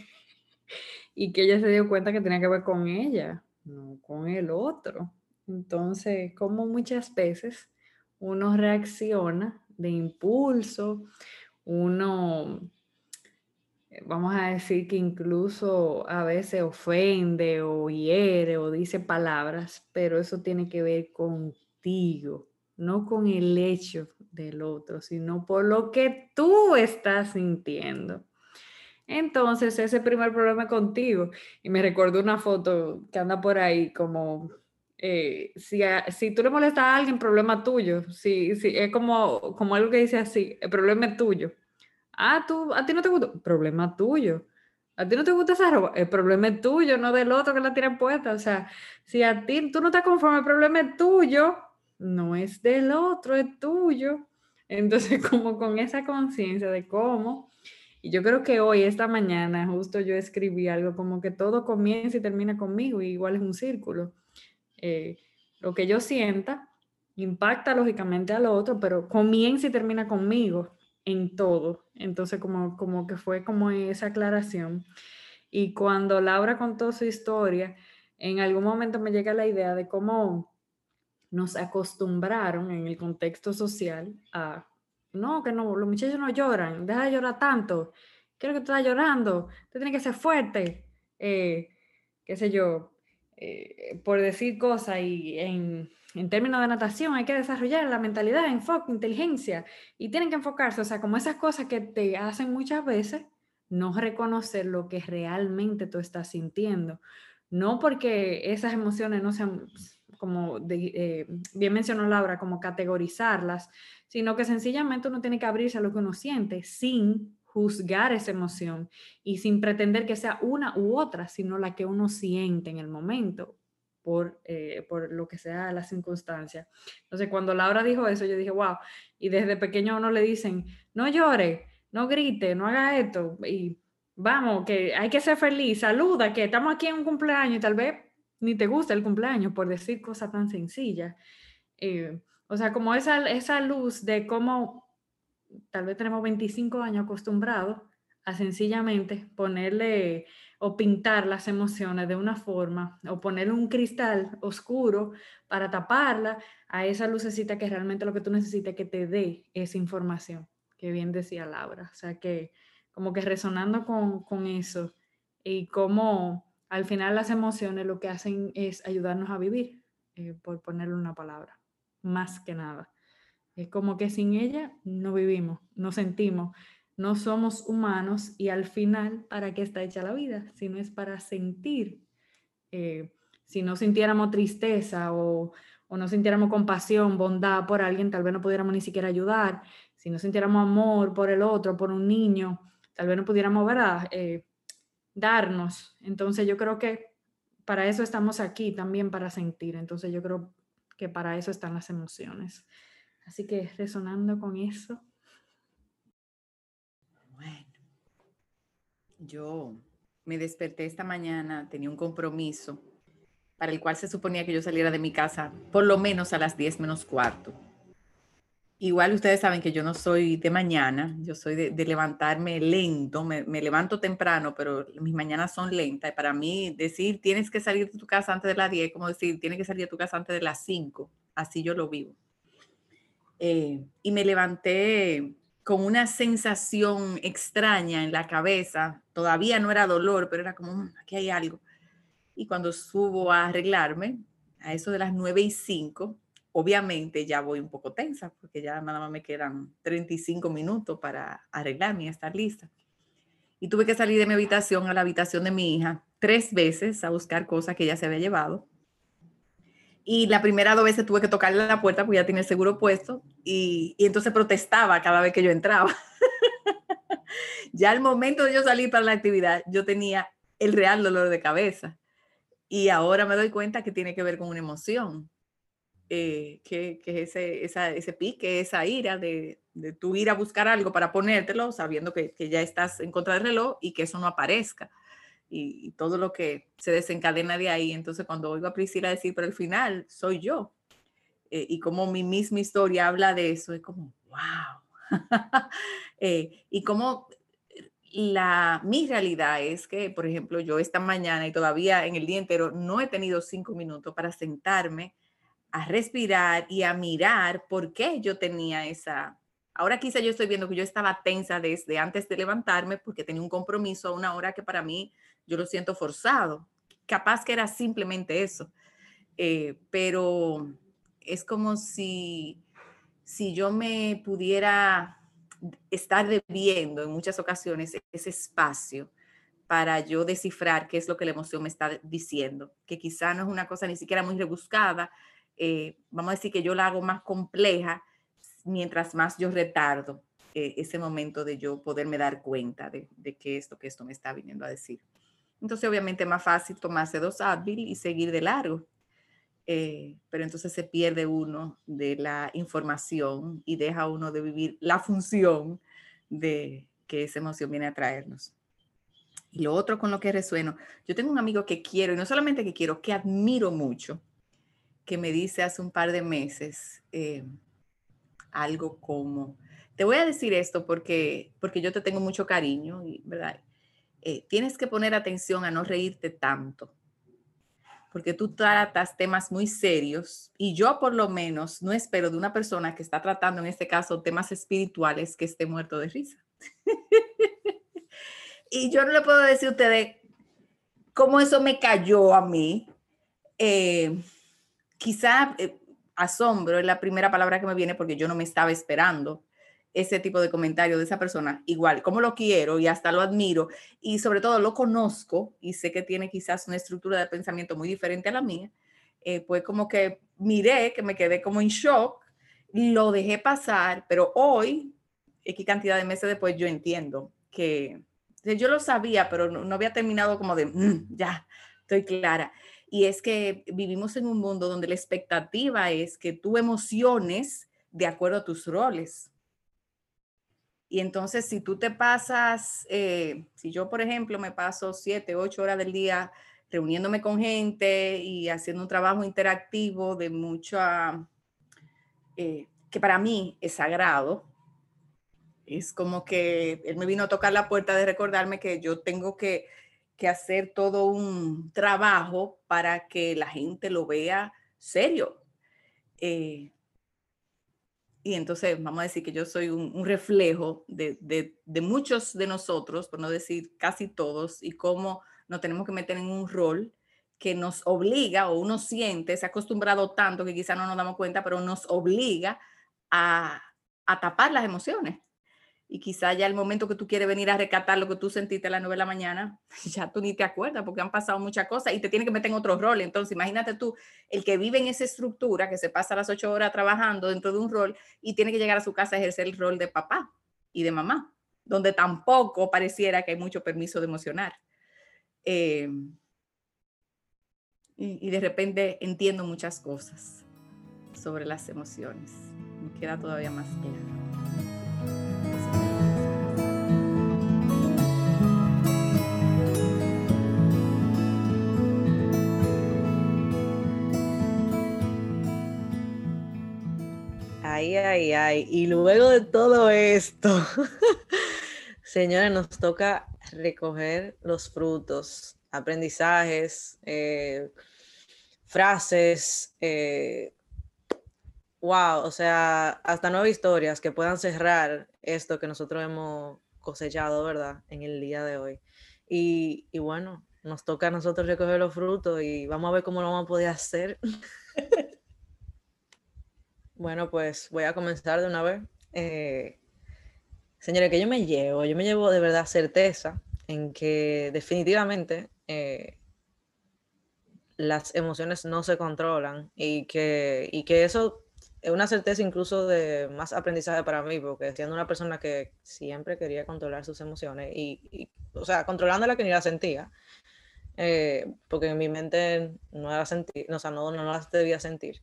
y que ella se dio cuenta que tenía que ver con ella, no con el otro. Entonces, como muchas veces uno reacciona de impulso, uno, eh, vamos a decir que incluso a veces ofende o hiere o dice palabras, pero eso tiene que ver contigo, no con el hecho del otro, sino por lo que tú estás sintiendo. Entonces, ese primer problema contigo. Y me recuerdo una foto que anda por ahí como eh, si, si, tú le molestas a alguien, problema tuyo. Si, si, es como, como algo que dice así, el problema es tuyo. Ah, tú, a ti no te gusta, problema tuyo. A ti no te gusta esa ropa, el problema es tuyo, no del otro que la tiene puesta. O sea, si a ti tú no estás conforme, el problema es tuyo, no es del otro, es tuyo. Entonces, [LAUGHS] como con esa conciencia de cómo, y yo creo que hoy, esta mañana, justo yo escribí algo como que todo comienza y termina conmigo, y igual es un círculo. Eh, lo que yo sienta impacta lógicamente al otro, pero comienza y termina conmigo en todo. Entonces, como, como que fue como esa aclaración. Y cuando Laura contó su historia, en algún momento me llega la idea de cómo nos acostumbraron en el contexto social a, no, que no, los muchachos no lloran, deja de llorar tanto, quiero que tú estás llorando, tú tienes que ser fuerte, eh, qué sé yo, eh, por decir cosas y en, en, términos de natación hay que desarrollar la mentalidad, enfoque, inteligencia y tienen que enfocarse, o sea, como esas cosas que te hacen muchas veces no reconocer lo que realmente tú estás sintiendo, no porque esas emociones no sean como eh, bien mencionó Laura, como categorizarlas, sino que sencillamente uno tiene que abrirse a lo que uno siente sin juzgar esa emoción y sin pretender que sea una u otra, sino la que uno siente en el momento por, eh, por lo que sea la circunstancia. Entonces, cuando Laura dijo eso, yo dije, wow, y desde pequeño a uno le dicen, no llore, no grite, no haga esto, y vamos, que hay que ser feliz, saluda, que estamos aquí en un cumpleaños y tal vez ni te gusta el cumpleaños por decir cosas tan sencillas. Eh, o sea, como esa, esa luz de cómo tal vez tenemos 25 años acostumbrados a sencillamente ponerle o pintar las emociones de una forma o ponerle un cristal oscuro para taparla a esa lucecita que realmente lo que tú necesitas que te dé esa información, que bien decía Laura. O sea, que como que resonando con, con eso y cómo al final las emociones lo que hacen es ayudarnos a vivir, eh, por ponerle una palabra, más que nada. Es como que sin ella no vivimos, no sentimos, no somos humanos y al final, ¿para qué está hecha la vida? Si no es para sentir. Eh, si no sintiéramos tristeza o, o, no sintiéramos compasión, bondad por alguien, tal vez no pudiéramos ni siquiera ayudar. Si no sintiéramos amor por el otro, por un niño, tal vez no pudiéramos, ¿verdad? Eh, darnos. Entonces yo creo que para eso estamos aquí también, para sentir. Entonces yo creo que para eso están las emociones. Así que resonando con eso. Bueno, yo me desperté esta mañana, tenía un compromiso para el cual se suponía que yo saliera de mi casa por lo menos a las 10 menos cuarto. Igual ustedes saben que yo no soy de mañana, yo soy de, levantarme lento, me, levanto temprano, pero mis mañanas son lentas. Y para mí decir tienes que salir de tu casa antes de las 10, como decir tienes que salir de tu casa antes de las 5, así yo lo vivo. Eh, y me levanté con una sensación extraña en la cabeza, todavía no era dolor, pero era como, mm, aquí hay algo. Y cuando subo a arreglarme, a eso de las 9 y 5, obviamente ya voy un poco tensa porque ya nada más me quedan 35 minutos para arreglarme y estar lista. Y tuve que salir de mi habitación a la habitación de mi hija tres veces a buscar cosas que ella se había llevado. Y la primera dos veces tuve que tocarle la puerta porque ya tiene el seguro puesto y, y entonces protestaba cada vez que yo entraba. [LAUGHS] ya al momento de yo salir para la actividad, yo tenía el real dolor de cabeza. Y ahora me doy cuenta que tiene que ver con una emoción eh, que, que, ese, esa, ese pique, esa ira de, de tú ir a buscar algo para ponértelo, sabiendo que, que, ya estás en contra del reloj y que eso no aparezca. Y, todo lo que se desencadena de ahí. Entonces, cuando oigo a Priscila decir, pero al final soy yo. Eh, y como mi misma historia habla de eso, es como, wow. [LAUGHS] eh, y como la, mi realidad es que, por ejemplo, yo esta mañana y todavía en el día entero no he tenido cinco minutos para sentarme a respirar y a mirar por qué yo tenía esa... Ahora quizá yo estoy viendo que yo estaba tensa desde antes de levantarme porque tenía un compromiso a una hora que para mí yo lo siento forzado. Capaz que era simplemente eso. Eh, pero es como si, si yo me pudiera estar debiendo en muchas ocasiones ese espacio para yo descifrar qué es lo que la emoción me está diciendo, que quizá no es una cosa ni siquiera muy rebuscada, eh, vamos a decir que yo la hago más compleja mientras más yo retardo eh, ese momento de yo poderme dar cuenta de, de qué es lo que esto me está viniendo a decir. Entonces, obviamente, es más fácil tomarse dos Advil y seguir de largo. Eh, pero entonces se pierde uno de la información y deja uno de vivir la función de que esa emoción viene a traernos. Y lo otro con lo que resueno, yo tengo un amigo que quiero, y no solamente que quiero, que admiro mucho, que me dice hace un par de meses eh, algo como, te voy a decir esto porque, porque yo te tengo mucho cariño, ¿verdad? Eh, tienes que poner atención a no reírte tanto, porque tú tratas temas muy serios y yo por lo menos no espero de una persona que está tratando en este caso temas espirituales que esté muerto de risa. [LAUGHS] y yo no le puedo decir a ustedes cómo eso me cayó a mí. Eh, quizá eh, asombro es la primera palabra que me viene porque yo no me estaba esperando ese tipo de comentario de esa persona, igual, como lo quiero y hasta lo admiro y sobre todo lo conozco y sé que tiene quizás una estructura de pensamiento muy diferente a la mía, eh, pues como que miré, que me quedé como en shock, lo dejé pasar, pero hoy, qué cantidad de meses después, yo entiendo que yo lo sabía, pero no, había terminado como de, mm, ya, estoy clara. Y es que vivimos en un mundo donde la expectativa es que tú emociones de acuerdo a tus roles. Y entonces, si tú te pasas, eh, si yo, por ejemplo, me paso siete, ocho horas del día reuniéndome con gente y haciendo un trabajo interactivo de mucha, eh, que para mí es sagrado, es como que él me vino a tocar la puerta de recordarme que yo tengo que, que hacer todo un trabajo para que la gente lo vea serio. Eh, y entonces vamos a decir que yo soy un, reflejo de, de, muchos de nosotros, por no decir casi todos, y cómo nos tenemos que meter en un rol que nos obliga o uno siente, se ha acostumbrado tanto que quizá no nos damos cuenta, pero nos obliga a, a tapar las emociones y quizá ya el momento que tú quieres venir a recatar lo que tú sentiste a las 9 de la mañana, [LAUGHS] ya tú ni te acuerdas porque han pasado muchas cosas y te tiene que meter en otro rol. Entonces, imagínate tú, el que vive en esa estructura, que se pasa las 8 horas trabajando dentro de un rol y tiene que llegar a su casa a ejercer el rol de papá y de mamá, donde tampoco pareciera que hay mucho permiso de emocionar. Eh, y de repente entiendo muchas cosas sobre las emociones. Me queda todavía más claro. Y luego de todo esto, [LAUGHS] señores, nos toca recoger los frutos, aprendizajes, eh, frases. Eh, wow, o sea, hasta nueve historias que puedan cerrar esto que nosotros hemos cosechado, ¿verdad? En el día de hoy. Y, y bueno, nos toca a nosotros recoger los frutos y vamos a ver cómo lo vamos a poder hacer. [LAUGHS] Bueno, pues voy a comenzar de una vez. Eh, señores, que yo me llevo, yo me llevo de verdad certeza en que definitivamente eh, las emociones no se controlan y que, y que eso es una certeza incluso de más aprendizaje para mí, porque siendo una persona que siempre quería controlar sus emociones y, o sea, controlando la que ni la sentía, eh, porque en mi mente no era sentir, o sea, no, no las debía sentir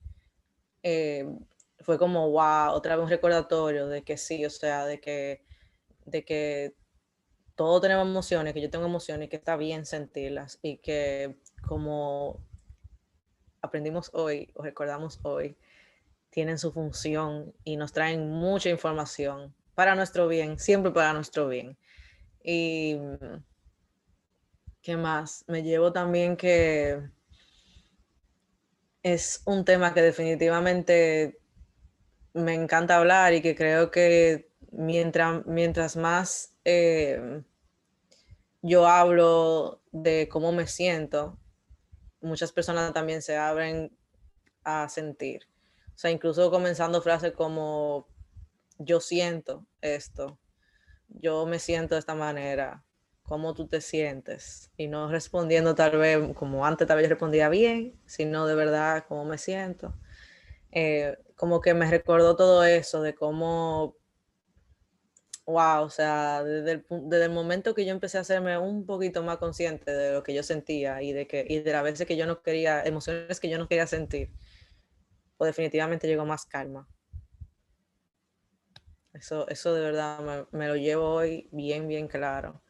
fue como, wow, otra vez un recordatorio de que sí, o sea, de que, de que todos tenemos emociones, que yo tengo emociones, que está bien sentirlas y que como aprendimos hoy o recordamos hoy, tienen su función y nos traen mucha información para nuestro bien, siempre para nuestro bien. Y qué más, me llevo también que es un tema que definitivamente me encanta hablar y que creo que mientras, mientras más eh, yo hablo de cómo me siento, muchas personas también se abren a sentir. O sea, incluso comenzando frases como yo siento esto, yo me siento de esta manera, cómo tú te sientes y no respondiendo tal vez como antes tal vez respondía bien, sino de verdad cómo me siento. Eh, como que me recordó todo eso de cómo, wow, o sea, desde el, desde el, momento que yo empecé a hacerme un poquito más consciente de lo que yo sentía y de, que, y de las veces que yo no quería, emociones que yo no quería sentir, pues definitivamente llegó más calma. Eso, eso de verdad me, lo llevo hoy bien, bien claro,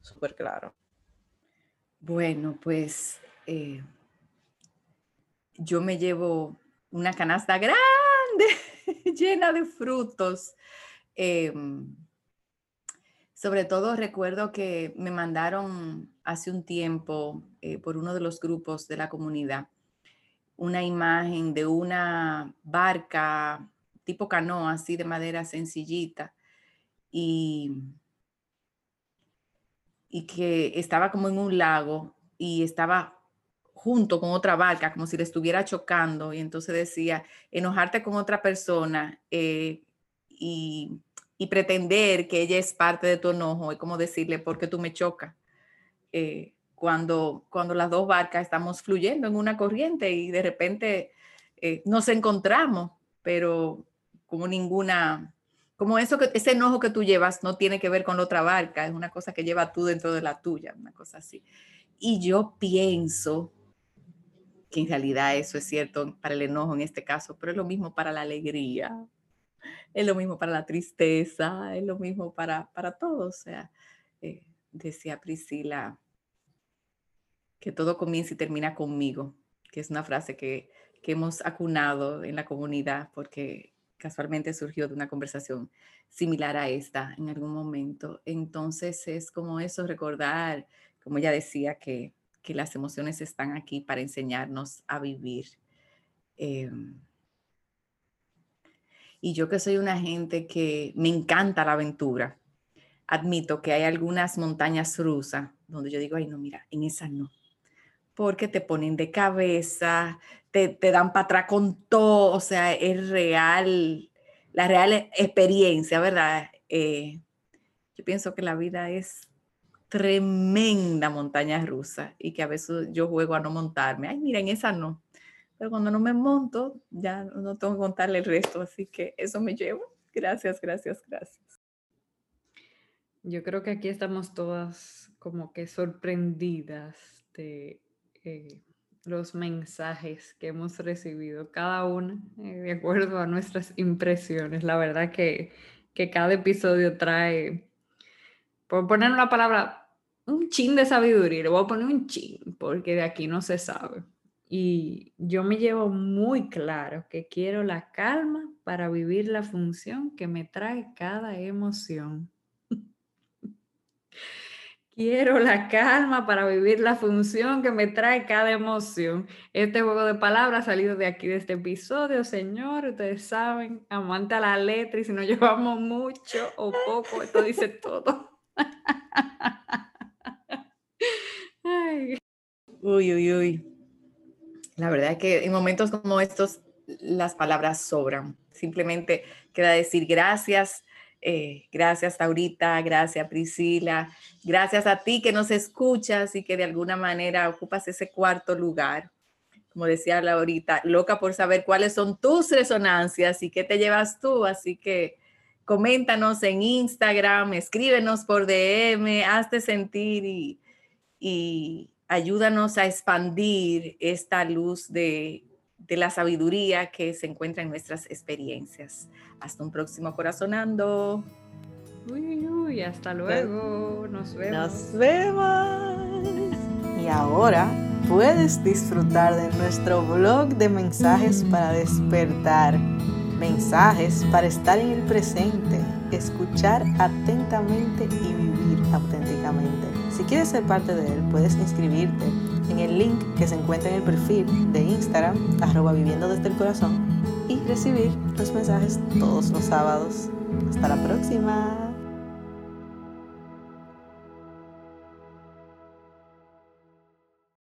súper claro. Bueno, pues eh, yo me llevo una canasta grande [LAUGHS] llena de frutos. Em, Sobre todo recuerdo que me mandaron hace un tiempo eh, por uno de los grupos de la comunidad una imagen de una barca tipo canoa, así de madera sencillita, y, y que estaba como en un lago y estaba junto con otra barca, como si le estuviera chocando, y entonces decía, enojarte con otra persona eh, y y pretender que ella es parte de tu enojo es como decirle, porque tú me chocas? Eh, cuando, cuando las dos barcas estamos fluyendo en una corriente y de repente eh, nos encontramos, pero como ninguna, como eso que ese enojo que tú llevas no tiene que ver con la otra barca, es una cosa que lleva tú dentro de la tuya, una cosa así. Y yo pienso que en realidad eso es cierto para el enojo en este caso, pero es lo mismo para la alegría, es lo mismo para la tristeza, es lo mismo para, para todo. O sea, eh, decía Priscila, que todo comienza y termina conmigo, que es una frase que, que hemos acunado en la comunidad porque casualmente surgió de una conversación similar a esta en algún momento. Entonces es como eso, recordar, como ella decía, que, que las emociones están aquí para enseñarnos a vivir. Em, y yo que soy una gente que me encanta la aventura, admito que hay algunas montañas rusas donde yo digo, ay, no, mira, en esa no. Porque te ponen de cabeza, te, te dan para atrás con todo, o sea, es real, la real experiencia, ¿verdad? Eh, yo pienso que la vida es tremenda montaña rusa y que a veces yo juego a no montarme. Ay, mira, en esa no. Pero cuando no me monto, ya no tengo que contarle el resto, así que eso me llevo. Gracias, gracias, gracias. Yo creo que aquí estamos todas como que sorprendidas de eh, los mensajes que hemos recibido, cada una eh, de acuerdo a nuestras impresiones. La verdad que, que cada episodio trae, por poner una palabra, un chin de sabiduría. Le voy a poner un chin, porque de aquí no se sabe. Y yo me llevo muy claro que quiero la calma para vivir la función que me trae cada emoción. [LAUGHS] quiero la calma para vivir la función que me trae cada emoción. Este juego de palabras ha salido de aquí, de este episodio, señor. Ustedes saben, amante a la letra y si no llevamos mucho o poco, esto dice todo. [LAUGHS] Uy, uy, uy. La verdad es que en momentos como estos las palabras sobran. Simplemente queda decir gracias, eh, gracias Taurita, gracias Priscila, gracias a ti que nos escuchas y que de alguna manera ocupas ese cuarto lugar. Como decía Laurita, loca por saber cuáles son tus resonancias y qué te llevas tú. Así que coméntanos en Instagram, escríbenos por DM, hazte sentir y, y, ayúdanos a expandir esta luz de, la sabiduría que se encuentra en nuestras experiencias. Hasta un próximo corazonando. Uy, uy, hasta luego. Nos vemos. Nos vemos. Y ahora puedes disfrutar de nuestro blog de mensajes para despertar. Mensajes para estar en el presente, escuchar atentamente y vivir auténticamente. Si quieres ser parte de él, puedes inscribirte en el link que se encuentra en el perfil de Instagram, arroba viviendo desde el corazón, y recibir los mensajes todos los sábados. Hasta la próxima.